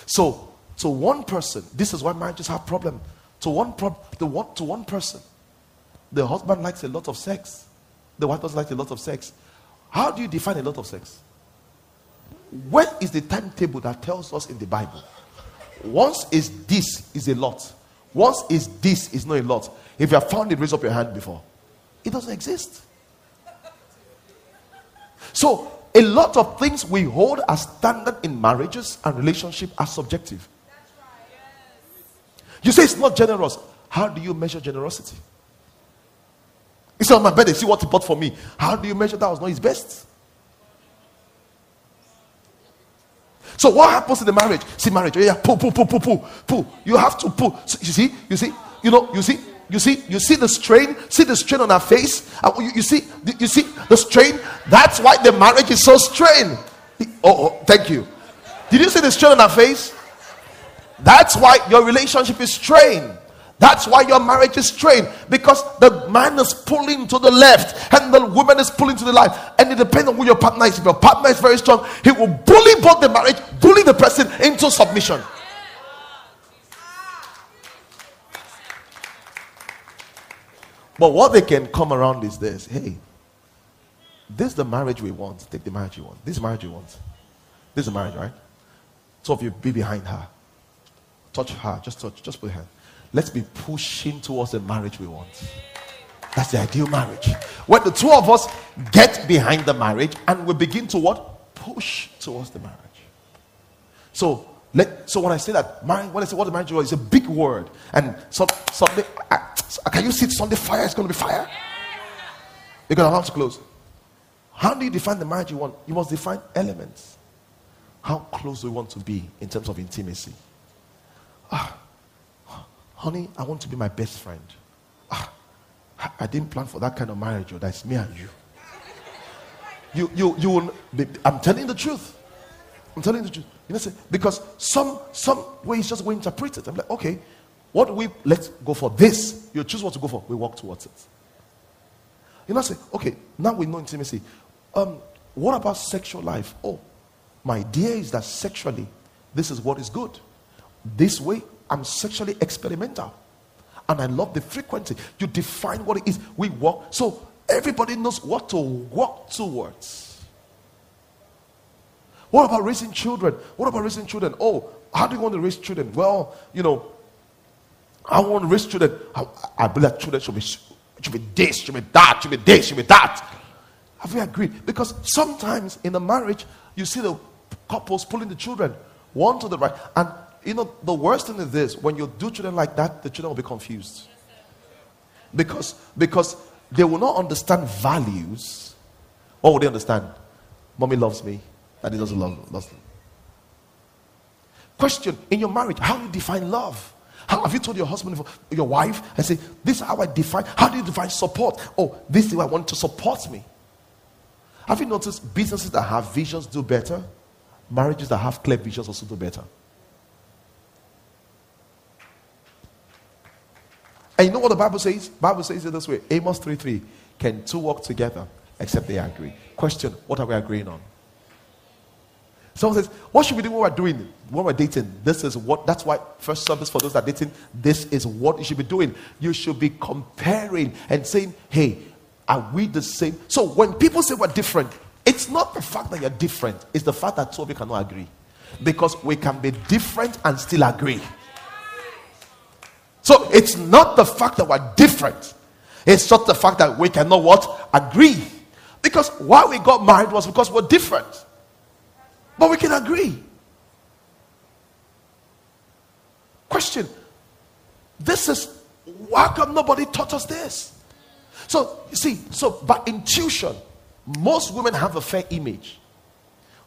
So, to one person, this is why marriages have problem. To one, pro- the one, to one person, the husband likes a lot of sex. The wife doesn't like a lot of sex. How do you define a lot of sex? What is the timetable that tells us in the Bible? Once is this is a lot. Once is this is not a lot. If you have found it, raise up your hand before. It doesn't exist. So a lot of things we hold as standard in marriages and relationship are subjective. You say it's not generous. How do you measure generosity? It's on my birthday. See what he bought for me. How do you measure that was not his best? So what happens in the marriage? See marriage. Oh yeah, pull, pull, pull, pull, pull, pull. You have to pull. So you see, you see, you know, you see, you see, you see the strain. See the strain on her face. Uh, you, you see, you see the strain. That's why the marriage is so strained. Oh, oh, thank you. Did you see the strain on her face? That's why your relationship is strained. That's why your marriage is strained because the man is pulling to the left and the woman is pulling to the right. And it depends on who your partner is. If your partner is very strong, he will bully both the marriage, bully the person into submission. But what they can come around is this hey, this is the marriage we want. Take the marriage you want. This is marriage you want. This is marriage, right? So if you be behind her, touch her, just touch, just put her hand. Let's be pushing towards the marriage we want. That's the ideal marriage. When the two of us get behind the marriage and we begin to what? Push towards the marriage. So let so when I say that marriage, when I say what the marriage is, a big word. And so I, can you see it? Sunday fire is going to be fire. You're going to have to close. How do you define the marriage you want? You must define elements. How close do we want to be in terms of intimacy? Ah, honey, I want to be my best friend. Ah, I didn't plan for that kind of marriage. Oh, that's me and you. You, you, you will. I'm telling the truth. I'm telling you the truth. You know, because some some way ways just we interpret it. I'm like, okay, what we let's go for this. You choose what to go for. We walk towards it. You know, say, okay, now we know intimacy. Um, what about sexual life? Oh, my idea is that sexually, this is what is good. This way, I'm sexually experimental. And I love the frequency. You define what it is. We walk. So everybody knows what to walk towards. What about raising children? What about raising children? Oh, how do you want to raise children? Well, you know, I want to raise children. I, I believe children should be, should be this, should be that, should be this, should be that. Have we agreed? Because sometimes in a marriage, you see the couples pulling the children, one to the right. And you know, the worst thing is this when you do children like that, the children will be confused. Because, because they will not understand values. What will they understand? Mommy loves me, daddy doesn't love, me. Question In your marriage, how do you define love? How have you told your husband, your wife, and say, This is how I define, how do you define support? Oh, this is how I want to support me. Have you noticed businesses that have visions do better? Marriages that have clear visions also do better. And you know what the Bible says? Bible says it this way Amos 3 3. Can two walk together except they agree? Question What are we agreeing on? Someone says, What should we do when we're doing? When we're dating? This is what, that's why, first service for those that are dating, this is what you should be doing. You should be comparing and saying, Hey, are we the same? So when people say we're different, it's not the fact that you're different, it's the fact that two of you cannot agree. Because we can be different and still agree. So it's not the fact that we're different. It's just the fact that we cannot what? Agree. Because why we got married was because we're different. But we can agree. Question. This is why come nobody taught us this? So you see, so by intuition, most women have a fair image.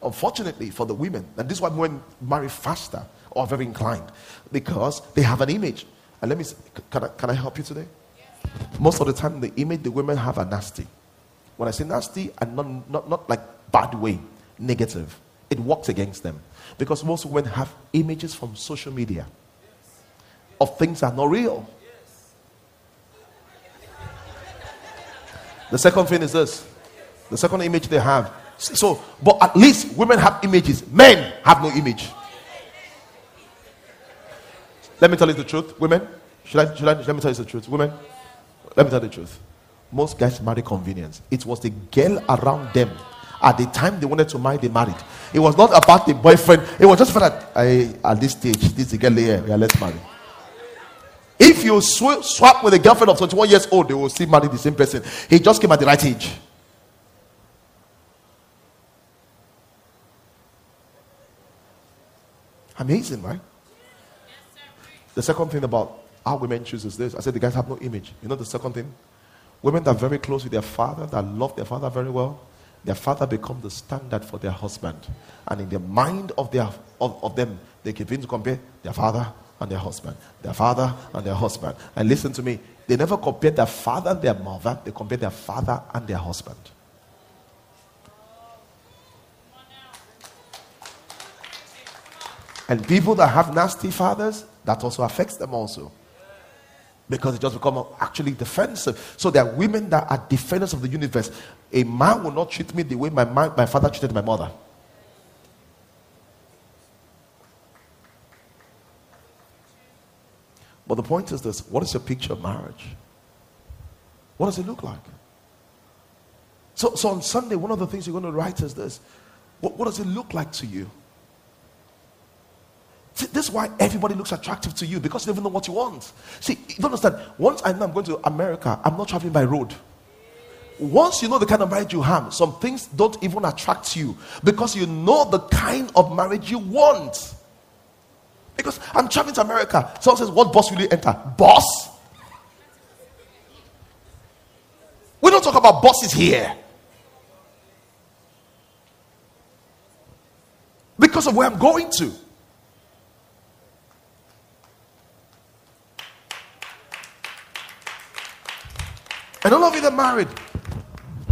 Unfortunately for the women, and this is why women marry faster or very inclined, because they have an image. And let me can I, can I help you today? Most of the time, the image the women have are nasty. When I say nasty, and not, not, not like bad way, negative it works against them. Because most women have images from social media of things that are not real. The second thing is this the second image they have. So, but at least women have images, men have no image. Let me tell you the truth, women. Should I, should I let me tell you the truth, women? Let me tell you the truth. Most guys marry convenience. It was the girl around them at the time they wanted to marry, they married. It was not about the boyfriend. It was just for that. I, at this stage, this girl here. Yeah, let's marry. If you sw- swap with a girlfriend of 21 years old, they will still marry the same person. He just came at the right age. Amazing, right? The second thing about how women choose is this. I said the guys have no image. You know the second thing? Women that are very close with their father, that love their father very well, their father becomes the standard for their husband. And in the mind of, their, of, of them, they begin to compare their father and their husband, their father and their husband. And listen to me, they never compare their father and their mother, they compare their father and their husband. And people that have nasty fathers, that also affects them also because it just become actually defensive. So there are women that are defenders of the universe. A man will not treat me the way my, man, my father treated my mother. But the point is this what is your picture of marriage? What does it look like? So, so on Sunday, one of the things you're going to write is this what, what does it look like to you? See, this is why everybody looks attractive to you because they don't even know what you want. See, you don't understand. Once I know I'm going to America, I'm not traveling by road. Once you know the kind of marriage you have, some things don't even attract you because you know the kind of marriage you want. Because I'm traveling to America. Someone says, What bus will you enter? Boss? We don't talk about bosses here. Because of where I'm going to. And all of you that married,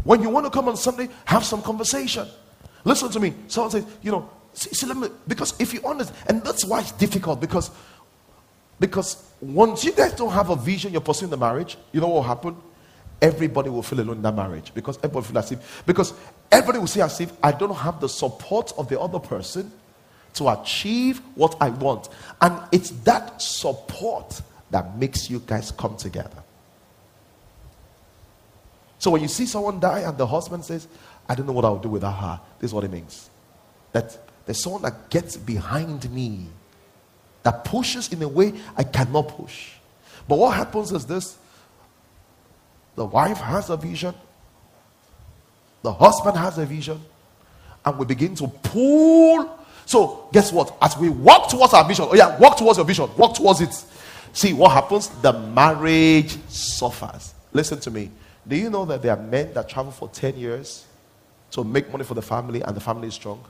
when you want to come on Sunday, have some conversation. Listen to me. Someone says, you know, see, see, let me, because if you honest, and that's why it's difficult because because once you guys don't have a vision, you're pursuing the marriage, you know what will happen? Everybody will feel alone in that marriage because everybody feel as if because everybody will say as if I don't have the support of the other person to achieve what I want. And it's that support that makes you guys come together. So when you see someone die and the husband says, I don't know what I'll do without her, this is what it means. That there's someone that gets behind me, that pushes in a way I cannot push. But what happens is this the wife has a vision, the husband has a vision, and we begin to pull. So, guess what? As we walk towards our vision, oh yeah, walk towards your vision, walk towards it. See what happens? The marriage suffers. Listen to me. Do you know that there are men that travel for 10 years to make money for the family and the family is strong?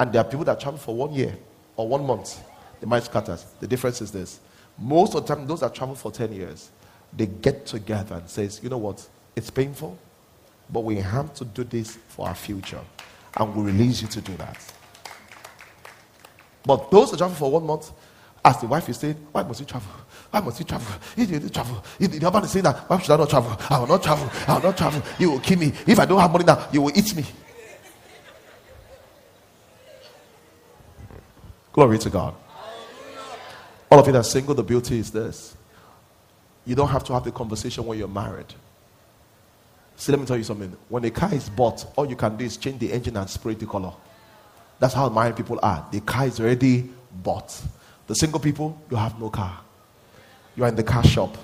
And there are people that travel for one year or one month. The mind scatters. The difference is this. Most of the time, those that travel for 10 years, they get together and says, you know what? It's painful, but we have to do this for our future. And we release you to do that. But those that travel for one month, as the wife is saying, why must you travel? Why must you travel? You to travel. The husband is saying that, why should I not travel? I will not travel. I will not travel. You will kill me. If I don't have money now, you will eat me. Glory to God. All of you that are single, the beauty is this. You don't have to have the conversation when you're married. See, let me tell you something. When a car is bought, all you can do is change the engine and spray the color. That's how married people are. The car is already bought. The single people, you have no car. You are in the car shop.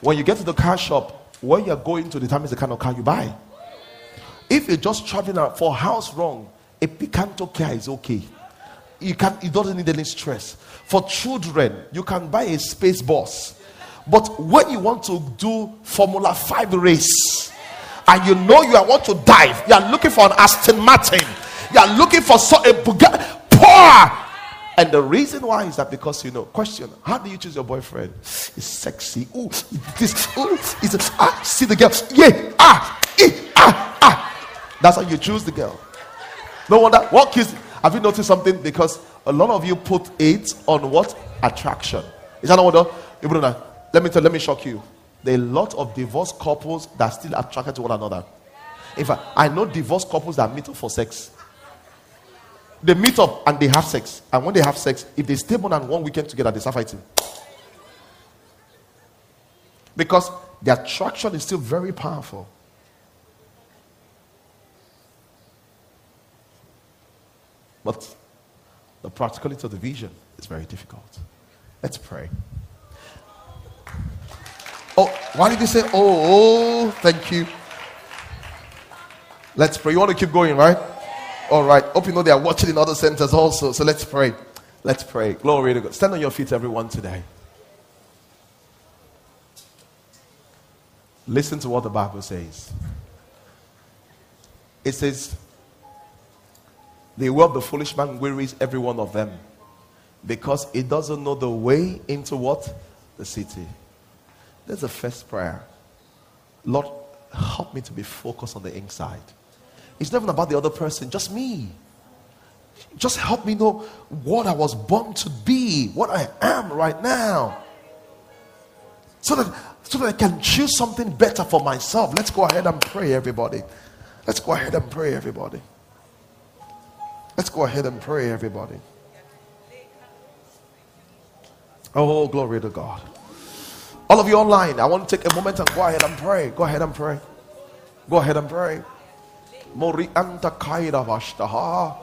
When you get to the car shop, where you're going to determines the kind of car you buy. If you're just traveling out for house wrong, a Picanto car is okay. You can it doesn't need any stress. For children, you can buy a space bus. But when you want to do Formula 5 race and you know you are want to dive, you are looking for an Aston Martin, you are looking for so, a Bugatti, poor. And the reason why is that because you know, question, how do you choose your boyfriend? He's sexy. Ooh, this, ooh, is it, ah, see the girl, yeah, ah, eh, ah, ah. That's how you choose the girl. No wonder. What kills? Have you noticed something? Because a lot of you put it on what attraction. Is that not what? Let me tell. Let me shock you. There are a lot of divorced couples that are still attracted to one another. In fact, I know divorced couples that meet up for sex. They meet up and they have sex, and when they have sex, if they stay more than one weekend together, they start fighting. Because the attraction is still very powerful. But the practicality of the vision is very difficult. Let's pray. Oh, why did you say, oh, oh, thank you? Let's pray. You want to keep going, right? All right. Hope you know they are watching in other centers also. So let's pray. Let's pray. Glory to God. Stand on your feet, everyone, today. Listen to what the Bible says. It says, the of the foolish man wearies every one of them because he doesn't know the way into what? The city. That's the first prayer. Lord, help me to be focused on the inside. It's not even about the other person, just me. Just help me know what I was born to be, what I am right now. So that, so that I can choose something better for myself. Let's go ahead and pray, everybody. Let's go ahead and pray, everybody. Let's go ahead and pray, everybody. Oh, glory to God. All of you online, I want to take a moment and go ahead and pray. Go ahead and pray. Go ahead and pray. Mori anta kaida vashtaha.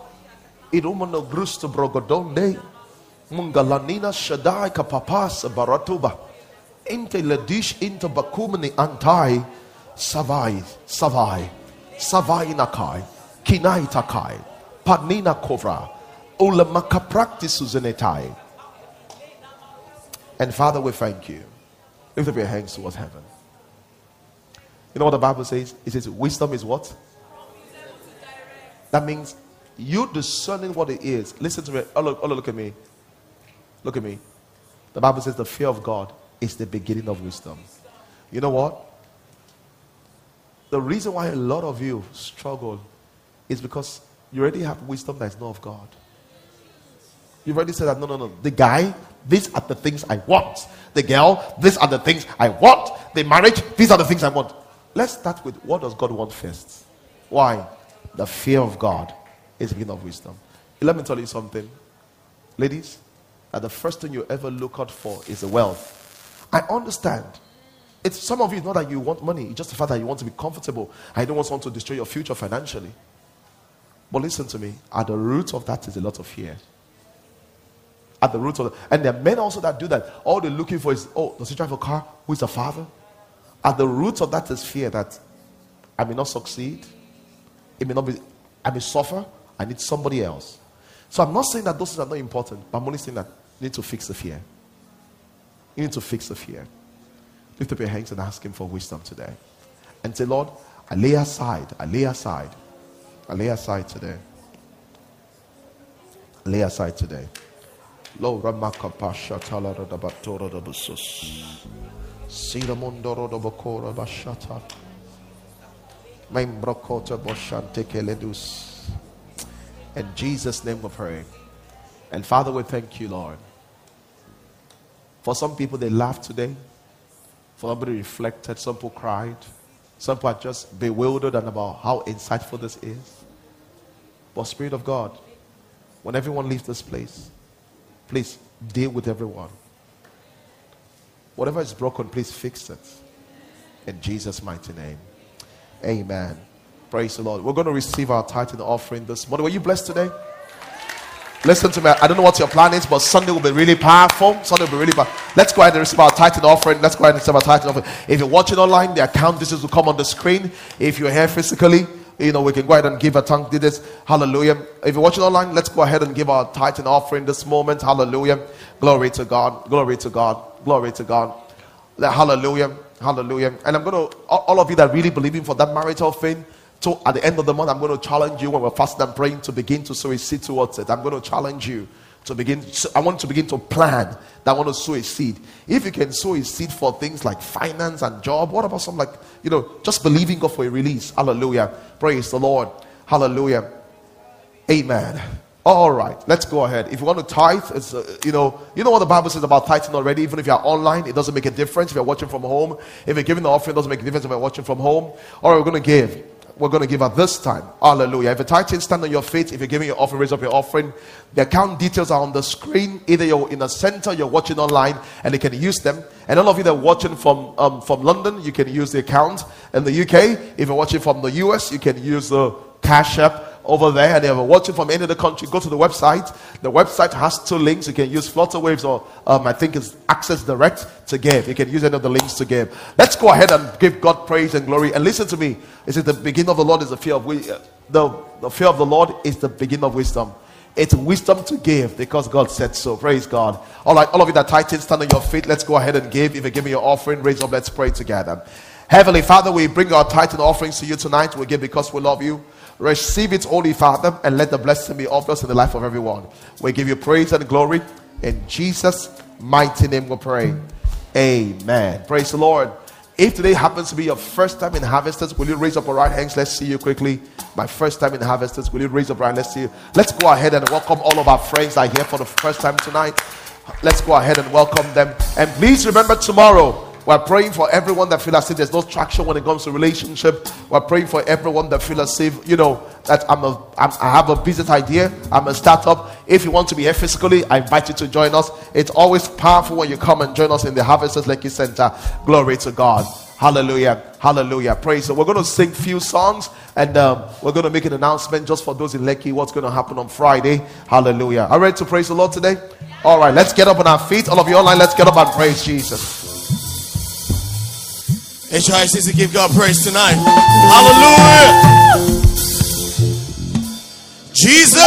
Idumano grusta brogodonde. Mungalanina shadai kapapasa baratuba. Inte ladish into bakumani antai. Savai, savai, savai nakai. Kinai takai. Panina kovra. Ulamaka practice uzenetai. And Father, we thank you. Lift up your hands towards heaven. You know what the Bible says? It says, wisdom is what? That means you discerning what it is. Listen to me. Oh, look, oh, look at me. Look at me. The Bible says the fear of God is the beginning of wisdom. You know what? The reason why a lot of you struggle is because you already have wisdom that is not of God. You've already said that no, no, no. The guy, these are the things I want. The girl, these are the things I want. The marriage, these are the things I want. Let's start with what does God want first? Why? The fear of God is the beginning of wisdom. Let me tell you something. Ladies, that the first thing you ever look out for is the wealth. I understand. It's some of you, it's not that you want money, it's just the fact that you want to be comfortable. I don't want someone to destroy your future financially. But listen to me, at the root of that is a lot of fear. At the root of it. And there are men also that do that. All they're looking for is, oh, does he drive a car? Who is the father? At the root of that is fear that I may not succeed. It may not be, I may suffer. I need somebody else. So I'm not saying that those things are not important, but I'm only saying that you need to fix the fear. You need to fix the fear. Lift up your hands and ask Him for wisdom today. And say, Lord, I lay aside, I lay aside, I lay aside today. I lay aside today. Lord, Ramakapasha Talaradabatoda Busus. Siramondoro Bakora Bashata. Membrokota Boshante Keledus. In Jesus' name we pray. And Father, we thank you, Lord. For some people, they laughed today. For somebody reflected. Some people cried. Some people are just bewildered and about how insightful this is. But Spirit of God, when everyone leaves this place, please deal with everyone. Whatever is broken, please fix it. In Jesus' mighty name. Amen. Praise the Lord. We're going to receive our tithing offering this morning. Were you blessed today? Listen to me. I don't know what your plan is, but Sunday will be really powerful. Sunday will be really powerful. Let's go ahead and receive our tithing offering. Let's go ahead and receive our tithing offering. If you're watching online, the account details will come on the screen. If you're here physically, you know, we can go ahead and give a tongue details. Hallelujah. If you're watching online, let's go ahead and give our tithing offering this moment. Hallelujah. Glory to God. Glory to God. Glory to God. Hallelujah. Hallelujah. And I'm going to, all of you that really believing for that marital thing, so at the end of the month, I'm going to challenge you when we're fasting and praying to begin to sow a seed towards it. I'm going to challenge you to begin. I want to begin to plan that I want to sow a seed. If you can sow a seed for things like finance and job, what about some like, you know, just believing God for a release? Hallelujah. Praise the Lord. Hallelujah. Amen. All right, let's go ahead. If you want to tithe, it's uh, you know you know what the Bible says about tithing already. Even if you're online, it doesn't make a difference. If you're watching from home, if you're giving the offering, it doesn't make a difference if you're watching from home. All right, we're going to give. We're going to give at this time. Hallelujah. If you're tithing, stand on your feet. If you're giving your offering, raise up your offering. The account details are on the screen. Either you're in the center, you're watching online, and you can use them. And all of you that are watching from um, from London, you can use the account. In the UK, if you're watching from the US, you can use the Cash App over there and you're watching from any other country, go to the website. The website has two links. You can use Flutterwaves or um, I think it's Access Direct to give. You can use any of the links to give. Let's go ahead and give God praise and glory. And listen to me. It the beginning of the Lord is the fear of we, uh, the, the fear of the Lord is the beginning of wisdom. It's wisdom to give because God said so. Praise God. All right, all of you that tighten, stand on your feet. Let's go ahead and give. If you give me your offering, raise up. Let's pray together. Heavenly Father, we bring our tithe offerings to you tonight. We give because we love you. Receive it, Holy Father, and let the blessing be of us in the life of everyone. We give you praise and glory. In Jesus' mighty name we pray. Amen. Praise the Lord. If today happens to be your first time in Harvesters, will you raise up your right hands? Let's see you quickly. My first time in Harvesters, will you raise up right? Let's see you. Let's go ahead and welcome all of our friends that are here for the first time tonight. Let's go ahead and welcome them. And please remember tomorrow, we're praying for everyone that feel as if there's no traction when it comes to relationship. We're praying for everyone that feel as if, you know, that I'm a, I'm, I have a business idea. I'm a startup. If you want to be here physically, I invite you to join us. It's always powerful when you come and join us in the Harvesters Lekki Center. Glory to God. Hallelujah. Hallelujah. Praise. So we're going to sing a few songs and um, we're going to make an announcement just for those in Lekki what's going to happen on Friday. Hallelujah. Are ready to praise the Lord today? All right. Let's get up on our feet. All of you online, let's get up and praise Jesus. HICC to give God praise tonight. Hallelujah. Jesus,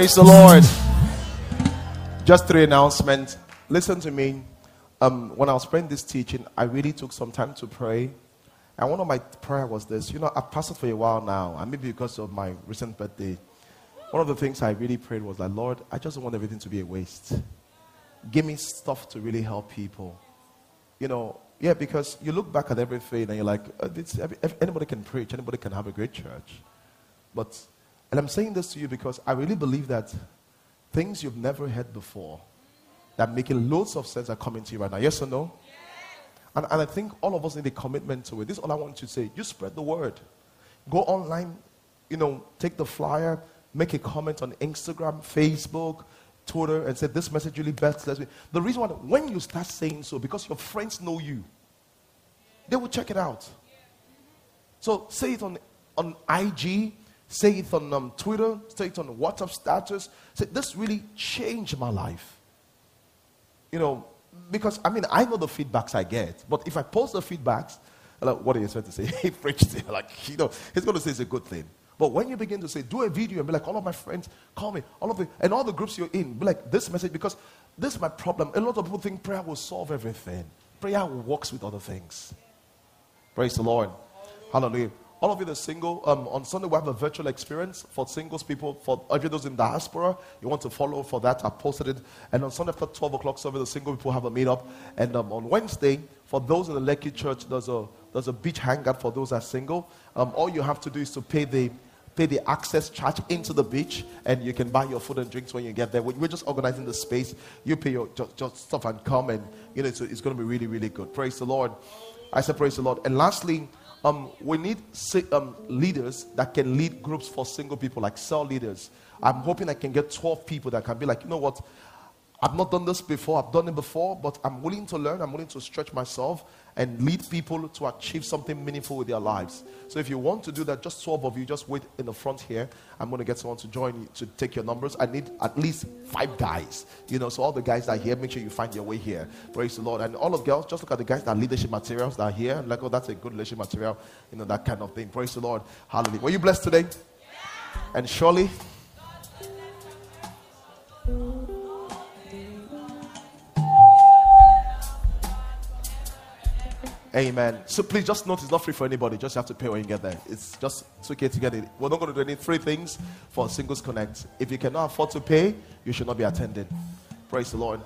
Praise the Lord. Just three announcements. Listen to me. Um, when I was praying this teaching, I really took some time to pray. And one of my prayer was this. You know, I've pastored for a while now, and maybe because of my recent birthday, one of the things I really prayed was like, Lord, I just don't want everything to be a waste. Give me stuff to really help people. You know, yeah, because you look back at everything and you're like, it's, anybody can preach, anybody can have a great church. But, and I'm saying this to you because I really believe that things you've never heard before that making loads of sense are coming to you right now. Yes or no? And, and I think all of us need a commitment to it. This is all I want you to say. You spread the word. Go online, you know, take the flyer, make a comment on Instagram, Facebook, Twitter, and say, This message really best. Let's be. The reason why, when you start saying so, because your friends know you, they will check it out. So say it on, on IG, say it on um, Twitter, say it on WhatsApp status. Say, This really changed my life you know, because I mean, I know the feedbacks I get, but if I post the feedbacks, like, what are you supposed to say? He preached it. Like, you know, he's going to say it's a good thing. But when you begin to say, do a video and be like, all of my friends, call me, all of the, and all the groups you're in, be like, this message, because this is my problem. A lot of people think prayer will solve everything. Prayer works with other things. Praise the Lord. Hallelujah. All of you that are single, um, on Sunday we have a virtual experience for singles people. For you're those in diaspora, you want to follow for that, I posted it. And on Sunday after 12 o'clock service, the single people have a meetup. And um, on Wednesday, for those in the Lekki church, there's a, there's a beach hangout for those that are single. Um, all you have to do is to pay the pay the access charge into the beach and you can buy your food and drinks when you get there. We- We're just organizing the space. You pay your just, just stuff and come and you know it's, it's going to be really really good. Praise the Lord. I said praise the Lord. And lastly, um, we need um, leaders that can lead groups for single people, like cell leaders. I'm hoping I can get 12 people that can be like, you know what? I've not done this before, I've done it before, but I'm willing to learn, I'm willing to stretch myself and lead people to achieve something meaningful with their lives. So if you want to do that, just 12 of you, just wait in the front here. I'm going to get someone to join you to take your numbers. I need at least five guys. You know, so all the guys that are here, make sure you find your way here. Praise the Lord. And all of girls, just look at the guys that leadership materials that are here. Like, oh, that's a good leadership material. You know, that kind of thing. Praise the Lord. Hallelujah. Were you blessed today? And surely. Amen. So please just note it's not free for anybody. Just have to pay when you get there. It's just it's okay to get it. We're not going to do any three things for Singles Connect. If you cannot afford to pay, you should not be attending. Praise the Lord.